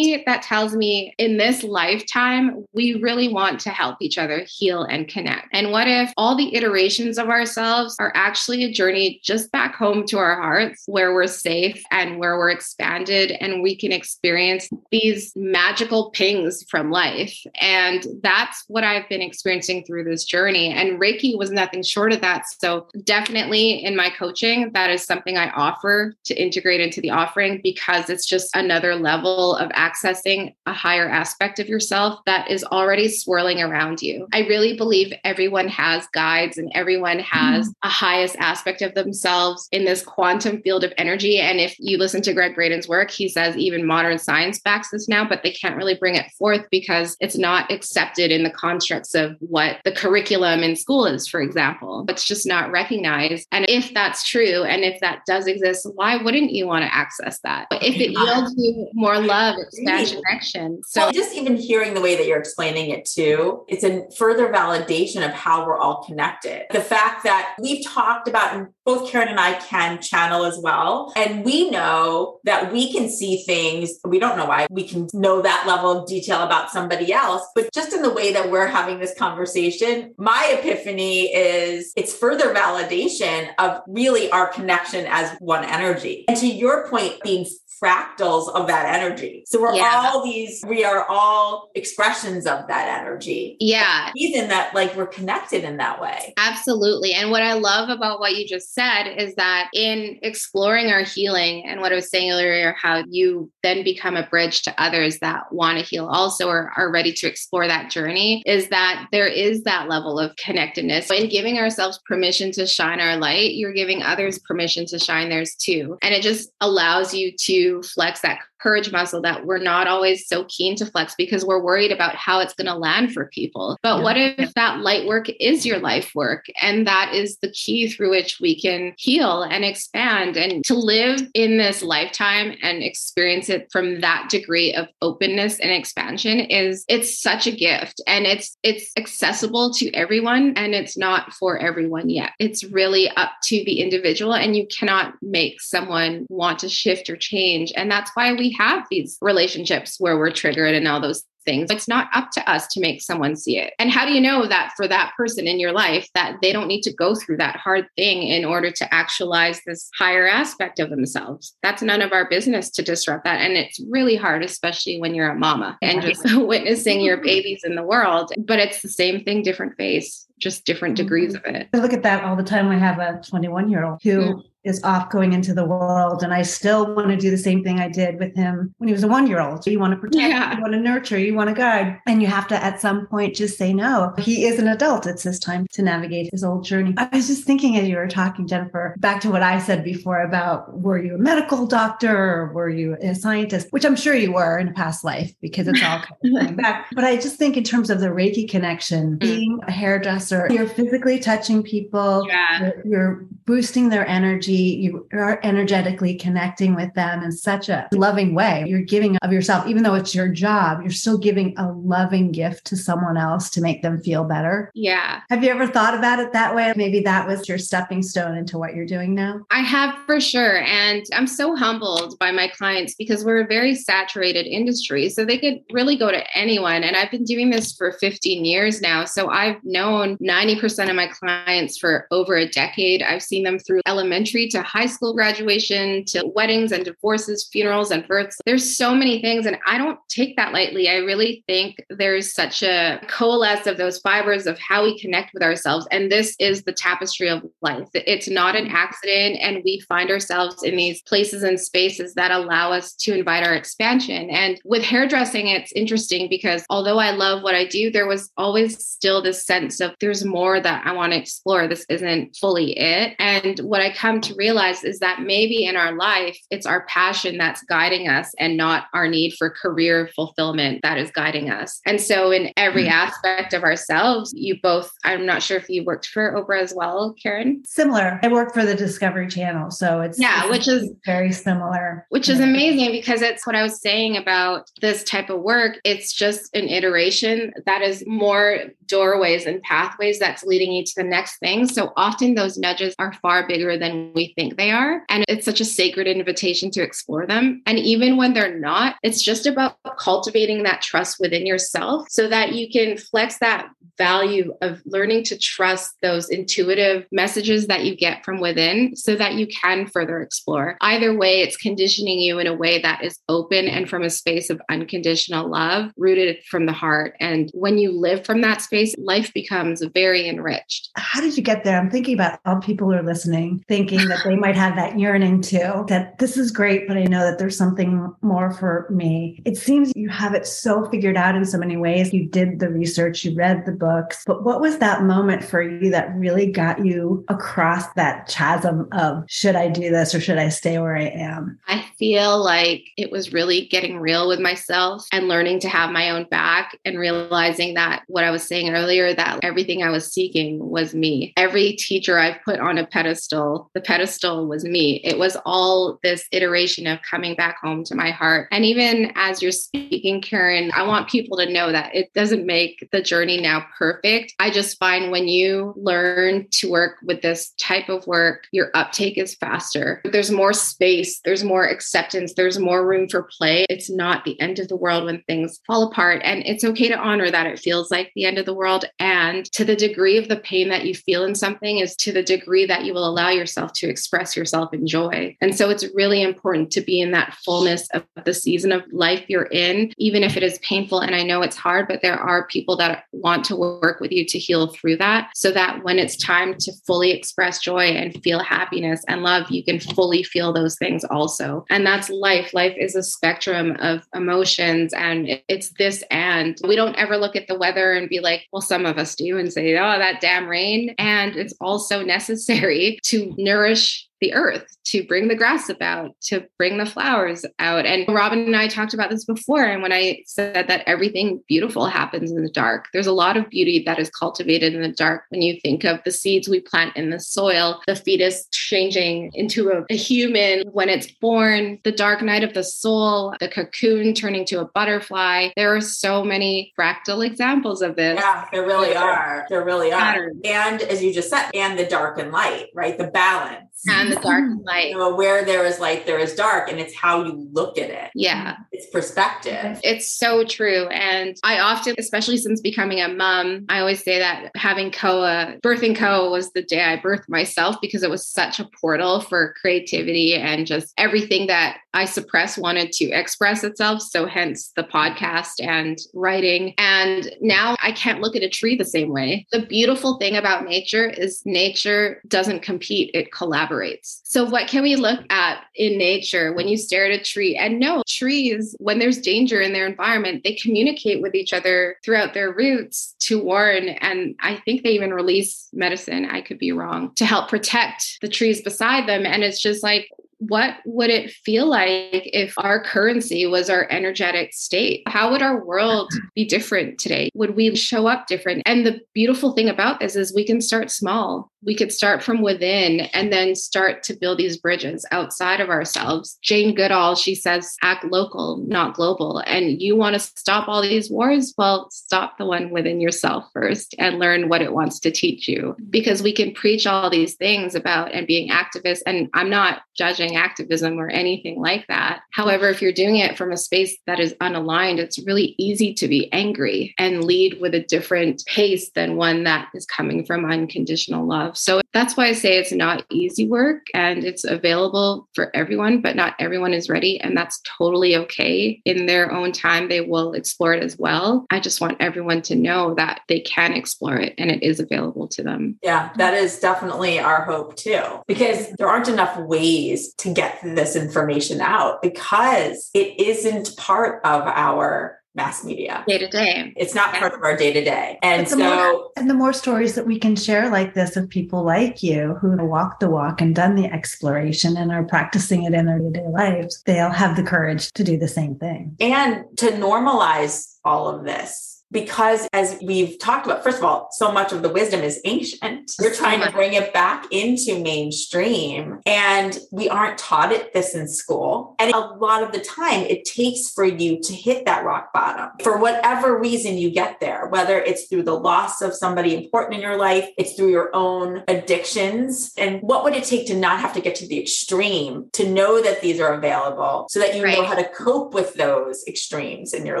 that tells me in this lifetime, we really want to help each other heal and connect. And what if all the iterations of ourselves are actually a journey just back home to our hearts where we're safe and where we're expanded and we can experience these magical pings from life? And that's what I've been experiencing through this journey. And Reiki was nothing short of that. So, definitely in my coaching, that is something I offer to integrate into the offering because it's just another level of accessing a higher aspect of yourself that is already swirling around you. I really believe everyone has guides and everyone has mm-hmm. a highest aspect of themselves in this quantum field of energy. And if you listen to Gregg Braden's work, he says even modern science backs this now, but they can't really bring it forth because it's not accepted in the constructs of what the curriculum in school is, for example. It's just not recognized. And if that's true, and if that does exist, why wouldn't you want to access that? If it yields you more love, expansion connection. So well, just even hearing the way that you're explaining it too, it's a further validation of how we're all connected. The fact that we've talked about, and both Karen and I can channel as well. And we know that we can see things. We don't know why we can know that level of detail about somebody else, but just in the way that we're having this conversation, my epiphany is it's further validation of really our connection as one energy. And to your point, being fractals of that energy. So we're yeah. all these, we are all expressions of that energy. Yeah. Even that like we're connected in that way. Absolutely. And what I love about what you just said is that in exploring our healing and what I was saying earlier, how you then become a bridge to others that want to heal also or are ready to explore that journey, is that there is that level of connectedness. In giving ourselves permission to shine our light, you're giving others permission to shine theirs too. And it just allows you to flex that courage muscle that we're not always so keen to flex because we're worried about how it's going to land for people. But yeah. what if that light work is your life work? And that is the key through which we can heal and expand and to live in this lifetime and experience it from that degree of openness and expansion is it's such a gift and it's it's accessible to everyone and it's not for everyone yet. It's really up to the individual and you cannot make someone want to shift or change and that's why we have these relationships where we're triggered and all those things. It's not up to us to make someone see it. And how do you know that for that person in your life that they don't need to go through that hard thing in order to actualize this higher aspect of themselves? That's none of our business to disrupt that. And it's really hard, especially when you're a mama and just [laughs] witnessing your babies in the world. But it's the same thing, different face just different degrees mm-hmm. of it. I look at that all the time. I have a 21 year old who mm is off going into the world. And I still want to do the same thing I did with him when he was a one year old. So you want to protect, yeah. you want to nurture, you want to guide. And you have to, at some point, just say no. He is an adult. It's his time to navigate his old journey. I was just thinking as you were talking, Jennifer, back to what I said before about were you a medical doctor or were you a scientist, which I'm sure you were in a past life because it's all [laughs] coming back. But I just think in terms of the Reiki connection, mm. being a hairdresser, you're physically touching people, yeah. you're, you're boosting their energy you are energetically connecting with them in such a loving way. You're giving of yourself, even though it's your job, you're still giving a loving gift to someone else to make them feel better. Yeah. Have you ever thought about it that way? Maybe that was your stepping stone into what you're doing now? I have for sure. And I'm so humbled by my clients because we're a very saturated industry. So they could really go to anyone. And I've been doing this for 15 years now. So I've known 90% of my clients for over a decade. I've seen them through elementary to high school graduation to weddings and divorces, funerals and births. There's so many things, and I don't take that lightly. I really think there's such a coalesce of those fibers of how we connect with ourselves. And this is the tapestry of life. It's not an accident, and we find ourselves in these places and spaces that allow us to invite our expansion. And with hairdressing, it's interesting because although I love what I do, there was always still this sense of there's more that I want to explore. This isn't fully it. And what I come to realize is that maybe in our life, it's our passion that's guiding us and not our need for career fulfillment that is guiding us. And so, in every mm-hmm. aspect of ourselves, you both, I'm not sure if you worked for Oprah as well, Karen. Similar. I work for the Discovery Channel. So it's, yeah, it's which is very similar. Which is amazing because it's what I was saying about this type of work. It's just an iteration that is more doorways and pathways that's leading you to the next thing. So often those nudges are far bigger than we think they are. And it's such a sacred invitation to explore them. And even when they're not, it's just about cultivating that trust within yourself so that you can flex that value of learning to trust those intuitive messages that you get from within so that you can further explore. Either way, it's conditioning you in a way that is open and from a space of unconditional love, rooted from the heart. And when you live from that space, life becomes very enriched. How did you get there? I'm thinking about all people who are listening, thinking that they might have that yearning too, that this is great, but I know that there's something more for me. It seems you have it so figured out in so many ways. You did the research, you read the books, but what was that moment for you that really got you across that chasm of should I do this or should I stay where I am? I feel like it was really getting real with myself and learning to have my own back and realizing that what I was saying earlier, that everything I was seeking was me. Every teacher I've put on a pedestal, the pedestal was me. It was all this iteration of coming back home to my heart. And even as you're speaking, Karen, I want people to know that it doesn't make the journey now perfect. I just find when you learn to work with this type of work, your uptake is faster. There's more space, there's more acceptance, there's more room for play. It's not the end of the world when things fall apart. And it's okay to honor that it feels like the end of the world. And to the degree of the pain that you feel in something is to the degree that you will allow yourself to express yourself in joy. And so it's really important to be in that fullness of the season of life you're in, even if it is painful. And I know it's hard, but there are people that want to work with you to heal through that so that when it's time to fully express joy and feel happiness and love, you can fully feel those things also. And that's life. Life is a spectrum of emotions and it's this and we don't ever look at the weather and be like, well, some of us do and say, oh, that damn rain. And it's also [laughs] necessary to nourish the earth, to bring the grass about, to bring the flowers out. And Robin and I talked about this before. And when I said that everything beautiful happens in the dark, there's a lot of beauty that is cultivated in the dark when you think of the seeds we plant in the soil, the fetus changing into a, a human when it's born, the dark night of the soul, the cocoon turning to a butterfly. There are so many fractal examples of this. Yeah, there really are. There really are. And as you just said, and the dark and light, right? The balance and the dark and light. You know, where there is light, there is dark, and it's how you look at it. Yeah. It's perspective. It's so true. And I often, especially since becoming a mom, I always say that having Koa, birthing Koa was the day I birthed myself because it was such a portal for creativity and just everything that I suppressed wanted to express itself. So hence the podcast and writing. And now I can't look at a tree the same way. The beautiful thing about nature is nature doesn't compete, it collaborates collaborates. So, what can we look at in nature when you stare at a tree? And no, trees, when there's danger in their environment, they communicate with each other throughout their roots to warn. And I think they even release medicine, I could be wrong, to help protect the trees beside them. And it's just like, what would it feel like if our currency was our energetic state? How would our world mm-hmm. be different today? Would we show up different? And the beautiful thing about this is we can start small we could start from within and then start to build these bridges outside of ourselves. Jane Goodall, she says, act local, not global. And you want to stop all these wars? Well, stop the one within yourself first and learn what it wants to teach you. Because we can preach all these things about and being activists. And I'm not judging activism or anything like that. However, if you're doing it from a space that is unaligned, it's really easy to be angry and lead with a different pace than one that is coming from unconditional love. So that's why I say it's not easy work and it's available for everyone, but not everyone is ready. And that's totally okay. In their own time, they will explore it as well. I just want everyone to know that they can explore it and it is available to them. Yeah, that is definitely our hope too, because there aren't enough ways to get this information out because it isn't part of our mass media day to day. It's not part of our day to day. And so, more, and the more stories that we can share like this of people like you who walk the walk and done the exploration and are practicing it in their day to day lives, they'll have the courage to do the same thing. And to normalize all of this because as we've talked about first of all so much of the wisdom is ancient. You're trying to bring it back into mainstream and we aren't taught it this in school and a lot of the time it takes for you to hit that rock bottom for whatever reason you get there whether it's through the loss of somebody important in your life it's through your own addictions and what would it take to not have to get to the extreme to know that these are available so that you right. know how to cope with those extremes in your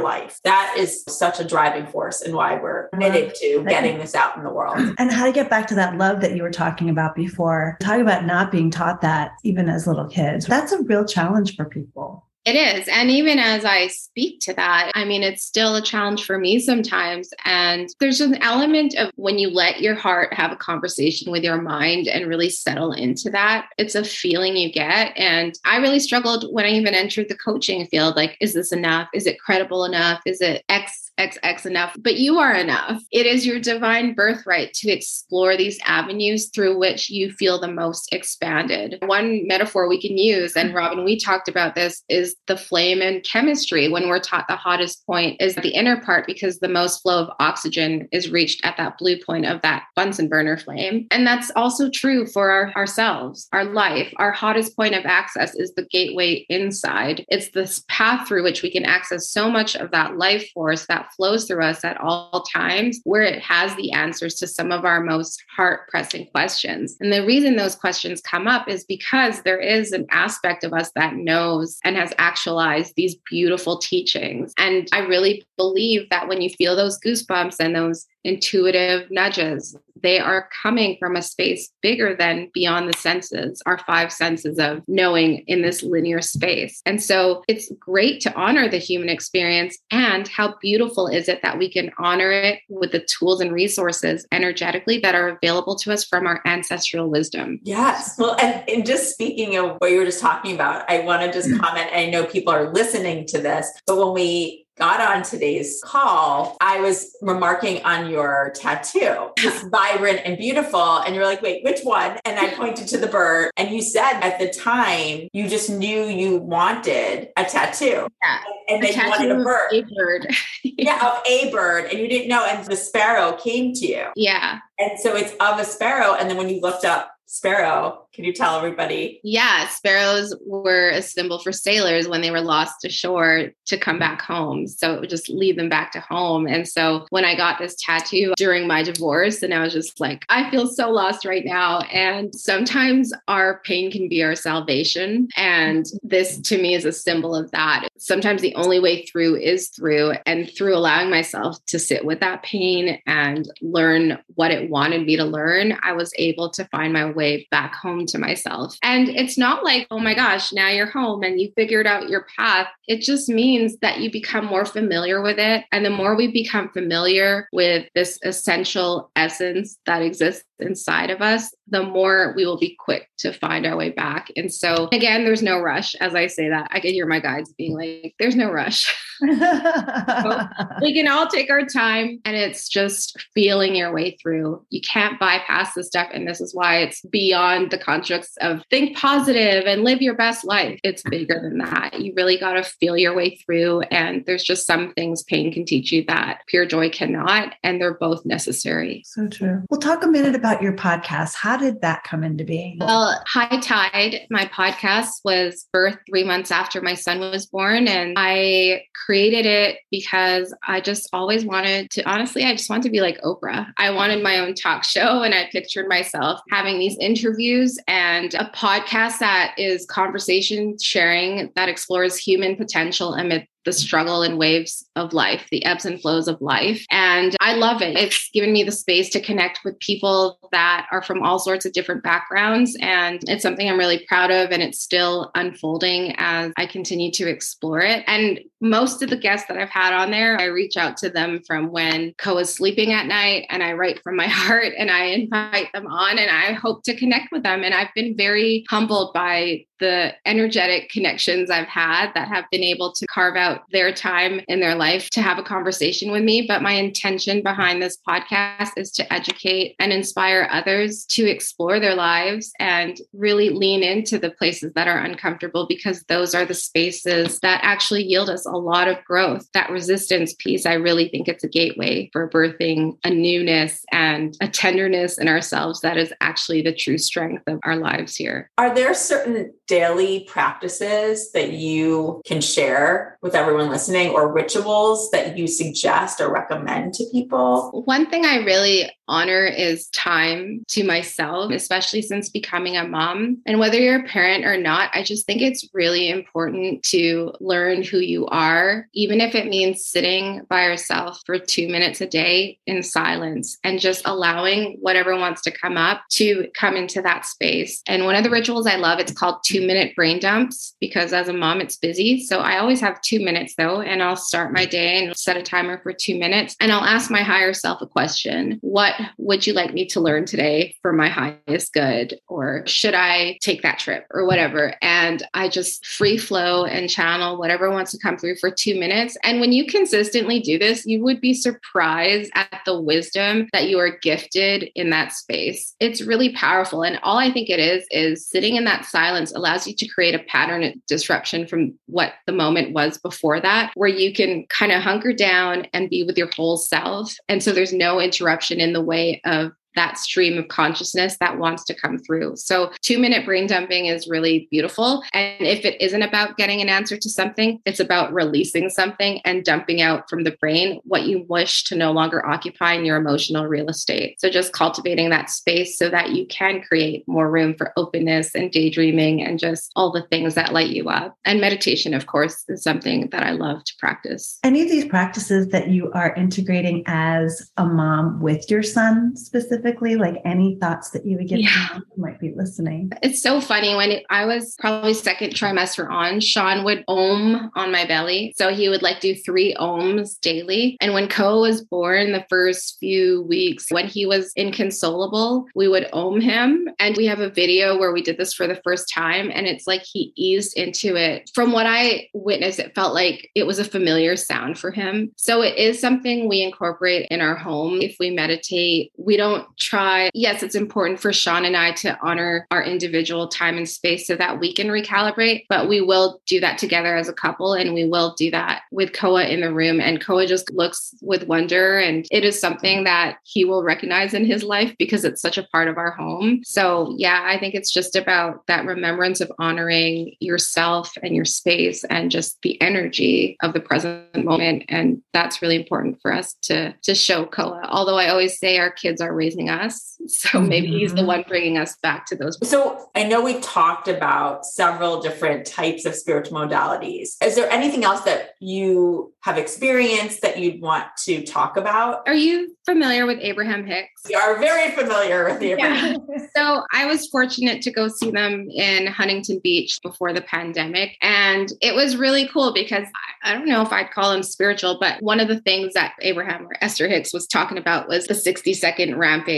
life that is such a driving driving force and why we're uh-huh. committed to getting this out in the world. And how to get back to that love that you were talking about before. Talk about not being taught that even as little kids. That's a real challenge for people. It is. And even as I speak to that, I mean, it's still a challenge for me sometimes. And there's an element of when you let your heart have a conversation with your mind and really settle into that, it's a feeling you get. And I really struggled when I even entered the coaching field like, is this enough? Is it credible enough? Is it X XX enough, but you are enough. It is your divine birthright to explore these avenues through which you feel the most expanded. One metaphor we can use, and Robin, we talked about this, is the flame in chemistry. When we're taught the hottest point is the inner part because the most flow of oxygen is reached at that blue point of that Bunsen burner flame. And that's also true for our, ourselves, our life. Our hottest point of access is the gateway inside. It's this path through which we can access so much of that life force, that flows through us at all times, where it has the answers to some of our most heart pressing questions. And the reason those questions come up is because there is an aspect of us that knows and has actualized these beautiful teachings. And I really believe that when you feel those goosebumps and those intuitive nudges. They are coming from a space bigger than beyond the senses, our five senses of knowing in this linear space. And so it's great to honor the human experience. And how beautiful is it that we can honor it with the tools and resources energetically that are available to us from our ancestral wisdom? Yes. Well, and, and just speaking of what you were just talking about, I want to just mm. comment. I know people are listening to this, but when we got on today's call, I was remarking on your tattoo, just vibrant and beautiful. And you're like, wait, which one? And I pointed to the bird. And you said at the time, you just knew you wanted a tattoo. Yeah. And then you wanted a bird. A bird. [laughs] yeah, of a bird. And you didn't know. And the sparrow came to you. Yeah. And so it's of a sparrow. And then when you looked up sparrow, can you tell everybody? Yeah, sparrows were a symbol for sailors when they were lost ashore to come back home. So it would just lead them back to home. And so when I got this tattoo during my divorce, and I was just like, I feel so lost right now. And sometimes our pain can be our salvation. And this to me is a symbol of that. Sometimes the only way through is through, and through allowing myself to sit with that pain and learn what it wanted me to learn, I was able to find my way back home to myself. And it's not like, oh my gosh, now you're home and you figured out your path. It just means that you become more familiar with it. And the more we become familiar with this essential essence that exists inside of us, the more we will be quick to find our way back. And so, again, there's no rush. As I say that, I can hear my guides being like, there's no rush. so [laughs] [laughs] we can all take our time and it's just feeling your way through. You can't bypass this stuff. And this is why it's beyond the constructs of think positive and live your best life. It's bigger than that. You really got to feel your way through. And there's just some things pain can teach you that pure joy cannot. And they're both necessary. So true. We'll talk a minute about your podcast. How did that come into being? Well, High Tide, my podcast was birthed three months after my son was born. And I created it because I just always wanted to, honestly, I just wanted to be like Oprah. I wanted my own talk show and I pictured myself having these interviews and a podcast that is conversation sharing that explores human potential amid the struggle and waves of life, the ebbs and flows of life. And I love it. It's given me the space to connect with people that are from all sorts of different backgrounds. And it's something I'm really proud of. And it's still unfolding as I continue to explore it. And most of the guests that I've had on there, I reach out to them from when Koa is sleeping at night and I write from my [laughs] heart and I invite them on and I hope to connect with them. And I've been very humbled by the energetic connections I've had that have been able to carve out their time in their life to have a conversation with me. But my intention behind this podcast is to educate and inspire others to explore their lives and really lean into the places that are uncomfortable because those are the spaces that actually yield us a lot of growth. That resistance piece, I really think it's a gateway for birthing a newness and a tenderness in ourselves that is actually the true strength of our lives here. Are there certain daily practices that you can share with everyone listening or rituals that you suggest or recommend to people? One thing I really honor is time to myself, especially since becoming a mom. And whether you're a parent or not, I just think it's really important to learn who you are, even if it means sitting by yourself for two minutes a day in silence and just allowing whatever wants to come up to come into that space. And one of the rituals I love, it's called two minute brain dumps because as a mom, it's busy. So I always have two minutes though, and I'll start my day and set a timer for two minutes and I'll ask my higher self a question. What would you like me to learn today for my highest good? Or should I take that trip or whatever? And I just free flow and channel whatever wants to come through for two minutes. And when you consistently do this, you would be surprised at the wisdom that you are gifted in that space. It's really powerful. And all I think it is, is sitting in that silence allows you to create a pattern of disruption from what the moment was before that, where you can kind of hunker down and be with your whole self. And so there's no interruption in the way of that stream of consciousness that wants to come through. So, two minute brain dumping is really beautiful. And if it isn't about getting an answer to something, it's about releasing something and dumping out from the brain what you wish to no longer occupy in your emotional real estate. So, just cultivating that space so that you can create more room for openness and daydreaming and just all the things that light you up. And meditation, of course, is something that I love to practice. Any of these practices that you are integrating as a mom with your son specifically? Specifically, like any thoughts that you would give yeah. to who might be listening? It's so funny. When it, I was probably second trimester on, Sean would om on my belly. So he would like do three oms daily. And when Koa was born, the first few weeks, when he was inconsolable, we would om him. And we have a video where we did this for the first time. And it's like he eased into it. From what I witnessed, it felt like it was a familiar sound for him. So it is something we incorporate in our home. If we meditate, we don't try. Yes, it's important for Sean and I to honor our individual time and space so that we can recalibrate, but we will do that together as a couple and we will do that with Koa in the room. And Koa just looks with wonder. And it is something that he will recognize in his life because it's such a part of our home. So, yeah, I think it's just about that remembrance of honoring yourself and your space and just the energy of the present moment. And that's really important for us to, to show Koa. Although I always say our kids are raising us. So maybe he's the mm-hmm. one bringing us back to those. So I know we've talked about several different types of spiritual modalities. Is there anything else that you have experienced that you'd want to talk about? Are you familiar with Abraham Hicks? We are very familiar with Abraham. [laughs] Yeah. so I was fortunate to go see them in Huntington Beach before the pandemic. And it was really cool because I don't know if I'd call them spiritual, but one of the things that Abraham or Esther Hicks was talking about was the 60 second rampage,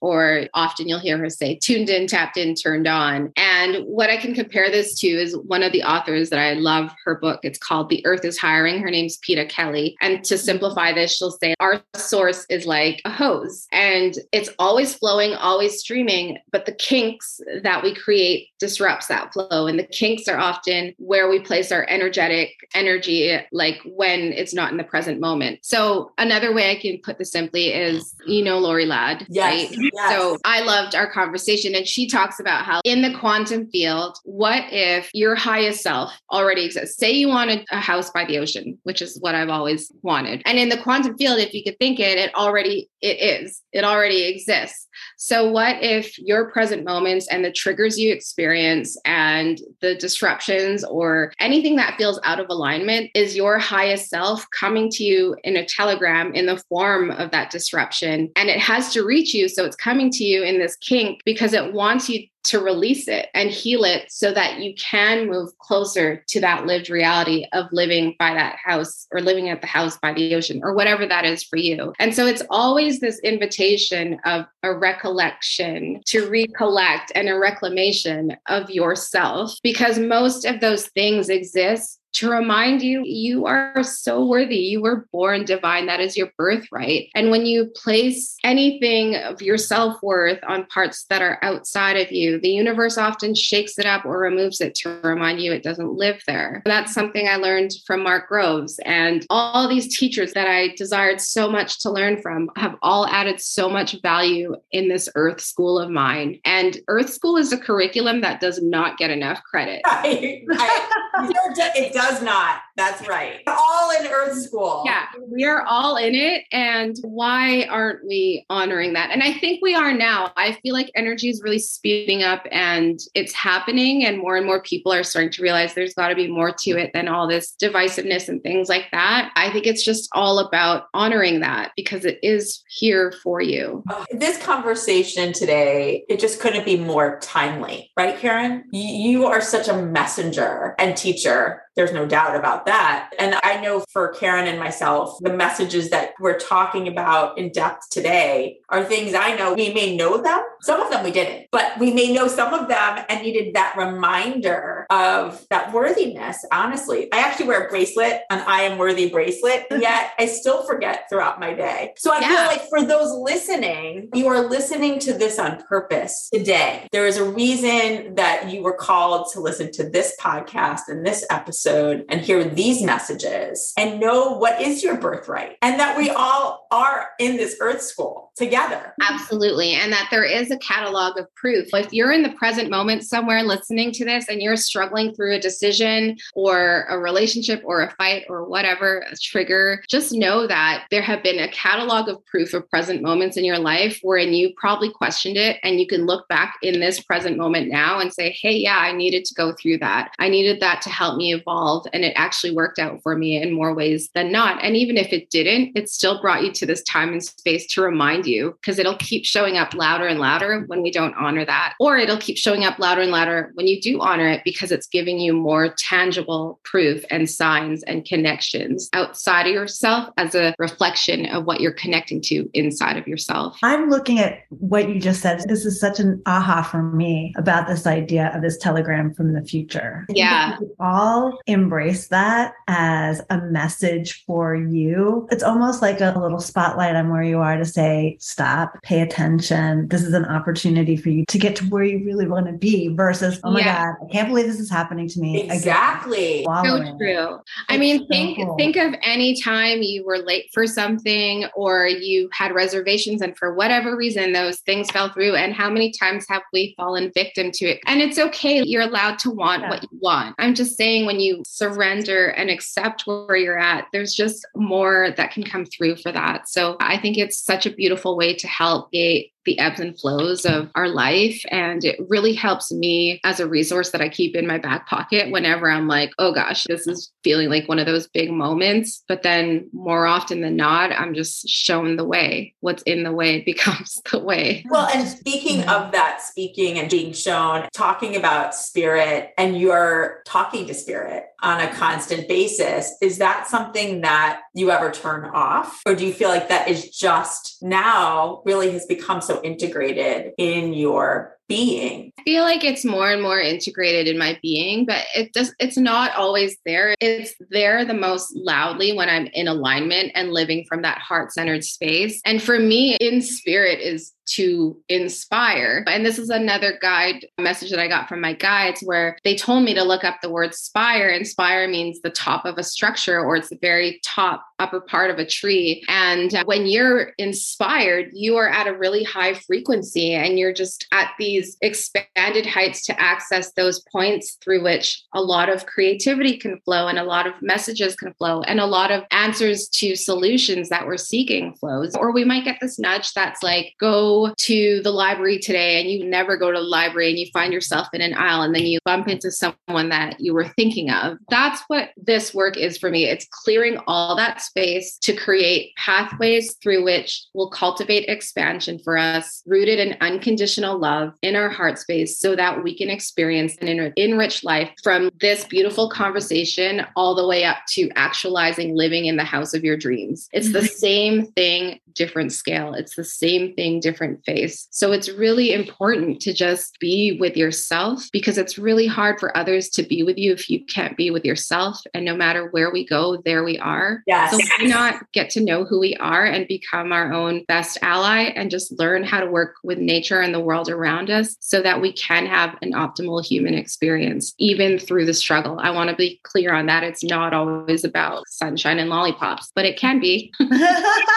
or often you'll hear her say, tuned in, tapped in, turned on. And what I can compare this to is one of the authors that I love her book. It's called The Earth is Hiring. Her name's Peta Kelly. And to simplify this, she'll say, Our source is like a hose and it's always flowing, always streaming, but the kinks that we create disrupts that flow. And the kinks are often where we place our energetic energy, like when it's not in the present moment. So another way I can put this simply is, you know, Lori Ladd, yes, right? Yes. So I loved our conversation and she talks about how in the quantum field, what if your highest self already exists? Say you wanted a house by the ocean, which is what I've always wanted. And in the quantum field, if you could think it, it already it is. It already exists. So what if your present moments and the triggers you experience and the disruptions or anything that feels out of alignment is your highest self coming to you in a telegram in the form of that disruption and it has to reach you so it's coming to you in this kink because it wants you to release it and heal it so that you can move closer to that lived reality of living by that house or living at the house by the ocean or whatever that is for you. And so it's always this invitation of a recollection to recollect and a reclamation of yourself because most of those things exist to remind you you are so worthy. You were born divine. That is your birthright. And when you place anything of your self worth on parts that are outside of you, the universe often shakes it up or removes it to remind you it doesn't live there. That's something I learned from Mark Groves. And all these teachers that I desired so much to learn from have all added so much value in this Earth School of mine. And Earth School is a curriculum that does not get enough credit. I, [laughs] it does not. That's right. All in Earth School. Yeah, we are all in it. And why aren't we honoring that? And I think we are now. I feel like energy is really speeding up and it's happening. And more and more people are starting to realize there's got to be more to it than all this divisiveness and things like that. I think it's just all about honoring that because it is here for you. This conversation today, it just couldn't be more timely, right, Karen? You are such a messenger and teacher there's no doubt about that. And I know for Karen and myself, the messages that we're talking about in depth today are things I know we may know them. Some of them we didn't, but we may know some of them and needed that reminder of that worthiness. Honestly, I actually wear a bracelet, an I am worthy bracelet, yet I still forget throughout my day. So I yeah. feel like for those listening, you are listening to this on purpose today. There is a reason that you were called to listen to this podcast and this episode episode and hear these messages and know what is your birthright and that we all are in this earth school together. Absolutely. And that there is a catalog of proof. If you're in the present moment somewhere listening to this and you're struggling through a decision or a relationship or a fight or whatever a trigger, just know that there have been a catalog of proof of present moments in your life wherein you probably questioned it and you can look back in this present moment now and say, hey, yeah, I needed to go through that. I needed that to help me evolve and it actually worked out for me in more ways than not. And even if it didn't, it still brought you to this time and space to remind you because it'll keep showing up louder and louder when we don't honor that. Or it'll keep showing up louder and louder when you do honor it because it's giving you more tangible proof and signs and connections outside of yourself as a reflection of what you're connecting to inside of yourself. I'm looking at what you just said. This is such an aha for me about this idea of this telegram from the future. Yeah. all embrace that as a message for you. It's almost like a little spotlight on where you are to say, stop, pay attention. This is an opportunity for you to get to where you really want to be versus, oh my yeah. God, I can't believe this is happening to me. Exactly. So true. I mean, think cool. think of any time you were late for something or you had reservations and for whatever reason those things fell through and how many times have we fallen victim to it? And it's okay. You're allowed to want yeah. what you want. I'm just saying when you surrender and accept where you're at, there's just more that can come through for that. So I think it's such a beautiful way to help gate the ebbs and flows of our life. And it really helps me as a resource that I keep in my back pocket whenever I'm like, oh gosh, this is feeling like one of those big moments. But then more often than not, I'm just shown the way. What's in the way [laughs] becomes the way. Well, and speaking of that, speaking and being shown, talking about spirit, and you're talking to spirit on a constant basis, is that something that you ever turn off? Or do you feel like that is just now really has become so integrated in your being. I feel like it's more and more integrated in my being, but it does it's not always there. It's there the most loudly when I'm in alignment and living from that heart-centered space. And for me, in spirit is to inspire. And this is another guide message that I got from my guides where they told me to look up the word spire. Inspire means the top of a structure or it's the very top upper part of a tree. And when you're inspired, you are at a really high frequency and you're just at these expanded heights to access those points through which a lot of creativity can flow and a lot of messages can flow and a lot of answers to solutions that we're seeking flows. Or we might get this nudge that's like, go to the library today and you never go to the library and you find yourself in an aisle and then you bump into someone that you were thinking of. That's what this work is for me. It's clearing all that space to create pathways through which will cultivate expansion for us, rooted in unconditional love in our heart space, so that we can experience an enriched life from this beautiful conversation all the way up to actualizing living in the house of your dreams. It's the same thing, different scale. It's the same thing, different face. So it's really important to just be with yourself because it's really hard for others to be with you if you can't be with yourself. And no matter where we go, there we are. Yes. So why not get to know who we are and become our own best ally and just learn how to work with nature and the world around us so that we can have an optimal human experience, even through the struggle. I want to be clear on that. It's not always about sunshine and lollipops, but it can be. [laughs]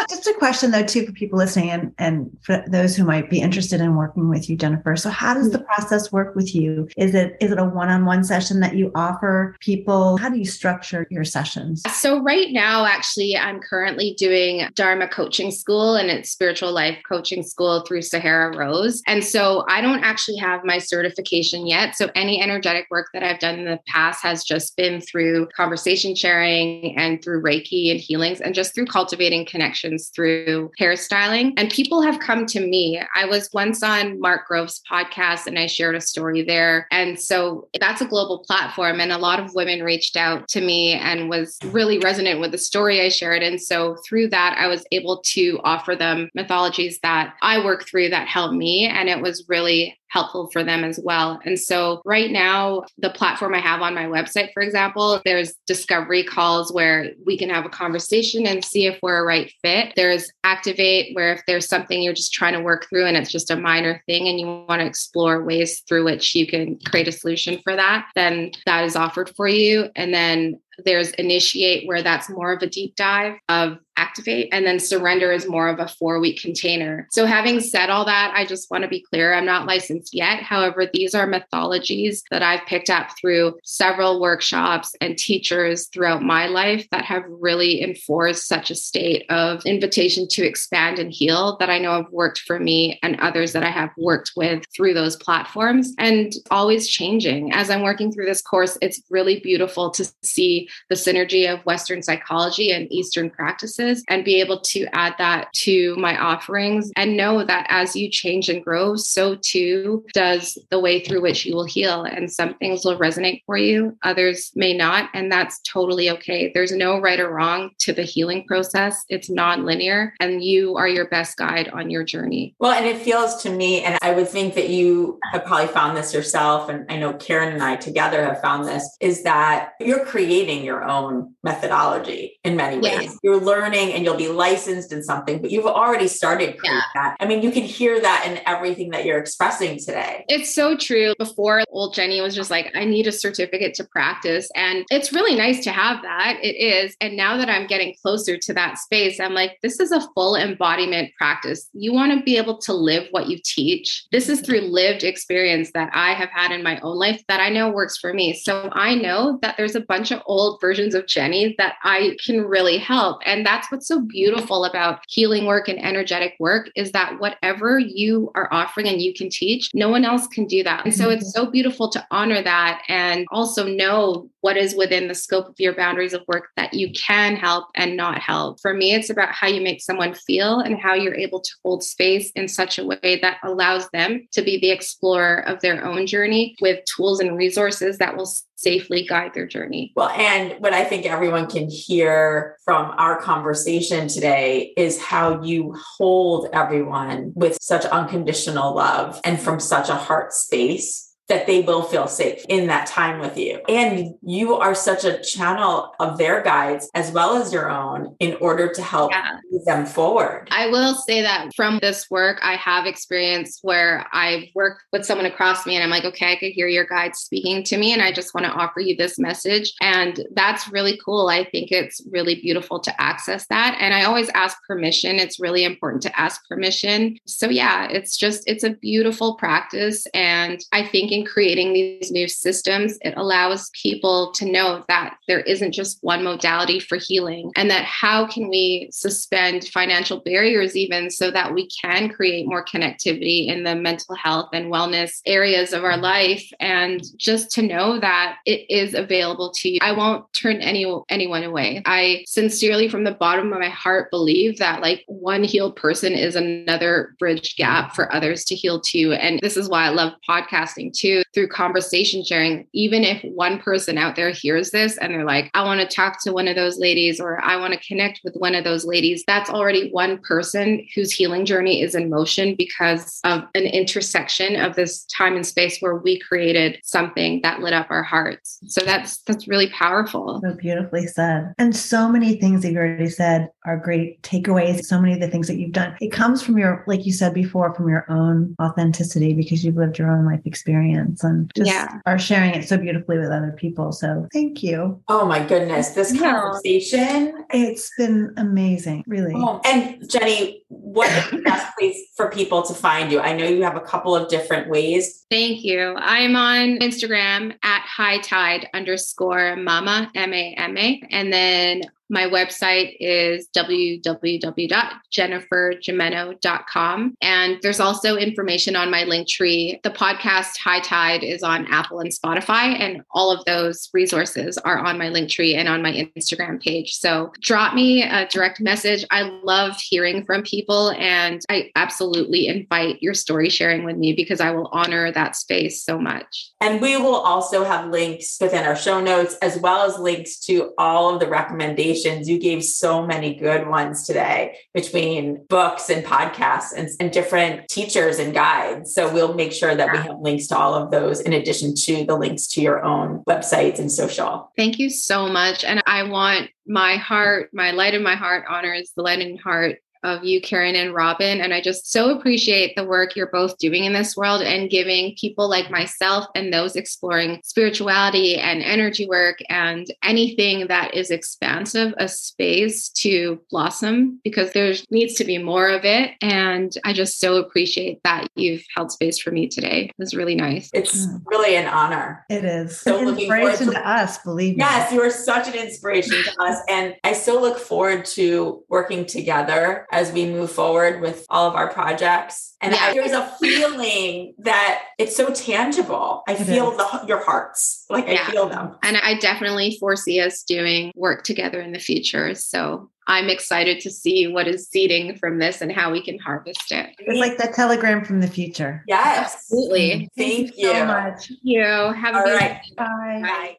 just a question though, too, for people listening and, and for those who might be interested in working with you, Jennifer. So how does the mm. process work with you? Is it is it a one-on-one session that you offer people? How do you structure your sessions? So right now, actually, I'm currently doing Dharma coaching school and it's spiritual life coaching school through Sahara Rose. And so I don't actually have my certification yet. So any energetic work that I've done in the past has just been through conversation sharing and through Reiki and healings and just through cultivating connections through hairstyling. And people have come to me. I was once on Mark Groves' podcast and I shared a story there. And so that's a global platform. And a lot of women reached out to me and was really resonant with the story I shared. And so through that, I was able to offer them mythologies that I work through that help me. And it was really helpful for them as well. And so, right now, the platform I have on my website, for example, there's discovery calls where we can have a conversation and see if we're a right fit. There's activate, where if there's something you're just trying to work through and it's just a minor thing and you want to explore ways through which you can create a solution for that, then that is offered for you. And then there's initiate, where that's more of a deep dive of activate. And then surrender is more of a four week container. So, having said all that, I just want to be clear I'm not licensed yet. However, these are mythologies that I've picked up through several workshops and teachers throughout my life that have really enforced such a state of invitation to expand and heal that I know have worked for me and others that I have worked with through those platforms and always changing. As I'm working through this course, it's really beautiful to see the synergy of Western psychology and Eastern practices practice and be able to add that to my offerings and know that as you change and grow, so too does the way through which you will heal. And some things will resonate for you, others may not. And that's totally okay. There's no right or wrong to the healing process, it's non linear, and you are your best guide on your journey. Well, and it feels to me, and I would think that you have probably found this yourself, and I know Karen and I together have found this, is that you're creating your own methodology in many ways. Yeah. You're learning and you'll be licensed in something, but you've already started yeah. that. I mean, you can hear that in everything that you're expressing today. It's so true. Before old Jenny was just like, I need a certificate to practice. And it's really nice to have that. It is. And now that I'm getting closer to that space, I'm like, this is a full embodiment practice. You want to be able to live what you teach. This is through lived experience that I have had in my own life that I know works for me. So I know that there's a bunch of old versions of Jenny that I can really help. And that's what's so beautiful about healing work and energetic work is that whatever you are offering and you can teach, no one else can do that. And so it's mm-hmm. so beautiful to honor that and also know what is within the scope of your boundaries of work that you can help and not help. For me, it's about how you make someone feel and how you're able to hold space in such a way that allows them to be the explorer of their own journey with tools and resources that will safely guide their journey. Well, and what I think everyone can hear from our conversation today is how you hold everyone with such unconditional love and from such a heart space that they will feel safe in that time with you. And you are such a channel of their guides as well as your own in order to help yeah. them forward. I will say that from this work, I have experience where I've worked with someone across me and I'm like, okay, I could hear your guide speaking to me and I just want to offer you this message. And that's really cool. I think it's really beautiful to access that. And I always ask permission. It's really important to ask permission. So yeah, it's just, it's a beautiful practice. And I think in creating these new systems, it allows people to know that there isn't just one modality for healing and that how can we suspend financial barriers even so that we can create more connectivity in the mental health and wellness areas of our life and just to know that it is available to you. I won't turn any anyone away. I sincerely from the bottom of my heart believe that like one healed person is another bridge gap for others to heal too and this is why I love podcasting too through conversation sharing, even if one person out there hears this and they're like, I want to talk to one of those ladies or I want to connect with one of those ladies, that's already one person whose healing journey is in motion because of an intersection of this time and space where we created something that lit up our hearts. So that's that's really powerful. So beautifully said. And so many things that you've already said are great takeaways. So many of the things that you've done. It comes from your, like you said before, from your own authenticity because you've lived your own life experience and just yeah. are sharing it so beautifully with other people. So thank you. Oh my goodness. This conversation. It's been amazing, really. Oh, and Jenny, what is the best [laughs] place for people to find you? I know you have a couple of different ways. Thank you. I'm on Instagram at high tide underscore mama, M A M A. And then my website is www.jenniferjimeno.com. And there's also information on my Linktree. The podcast High Tide is on Apple and Spotify, and all of those resources are on my Linktree and on my Instagram page. So drop me a direct message. I love hearing from people, and I absolutely invite your story sharing with me because I will honor that space so much. And we will also have links within our show notes, as well as links to all of the recommendations recommendations. You gave so many good ones today between books and podcasts and, and different teachers and guides. So we'll make sure that we have links to all of those in addition to the links to your own websites and social. Thank you so much. And I want my heart, my light in my heart honors the light in heart of you, Karen and Robin. And I just so appreciate the work you're both doing in this world and giving people like myself and those exploring spirituality and energy work and anything that is expansive a space to blossom because there needs to be more of it. And I just so appreciate that you've held space for me today. It was really nice. It's really an honor. It is. So an inspiration to, to, us, believe me. Yes, you are such an inspiration to us. And I so look forward to working together as we move forward with all of our projects. And Yeah. I, there's a feeling that it's so tangible. I It feel the, your hearts, like Yeah. I feel them. And I definitely foresee us doing work together in the future. So I'm excited to see what is seeding from this and how we can harvest it. It's like that telegram from the future. Yes. Absolutely. Thank so you. So much. Thank you. Have a All good right. Bye. Bye.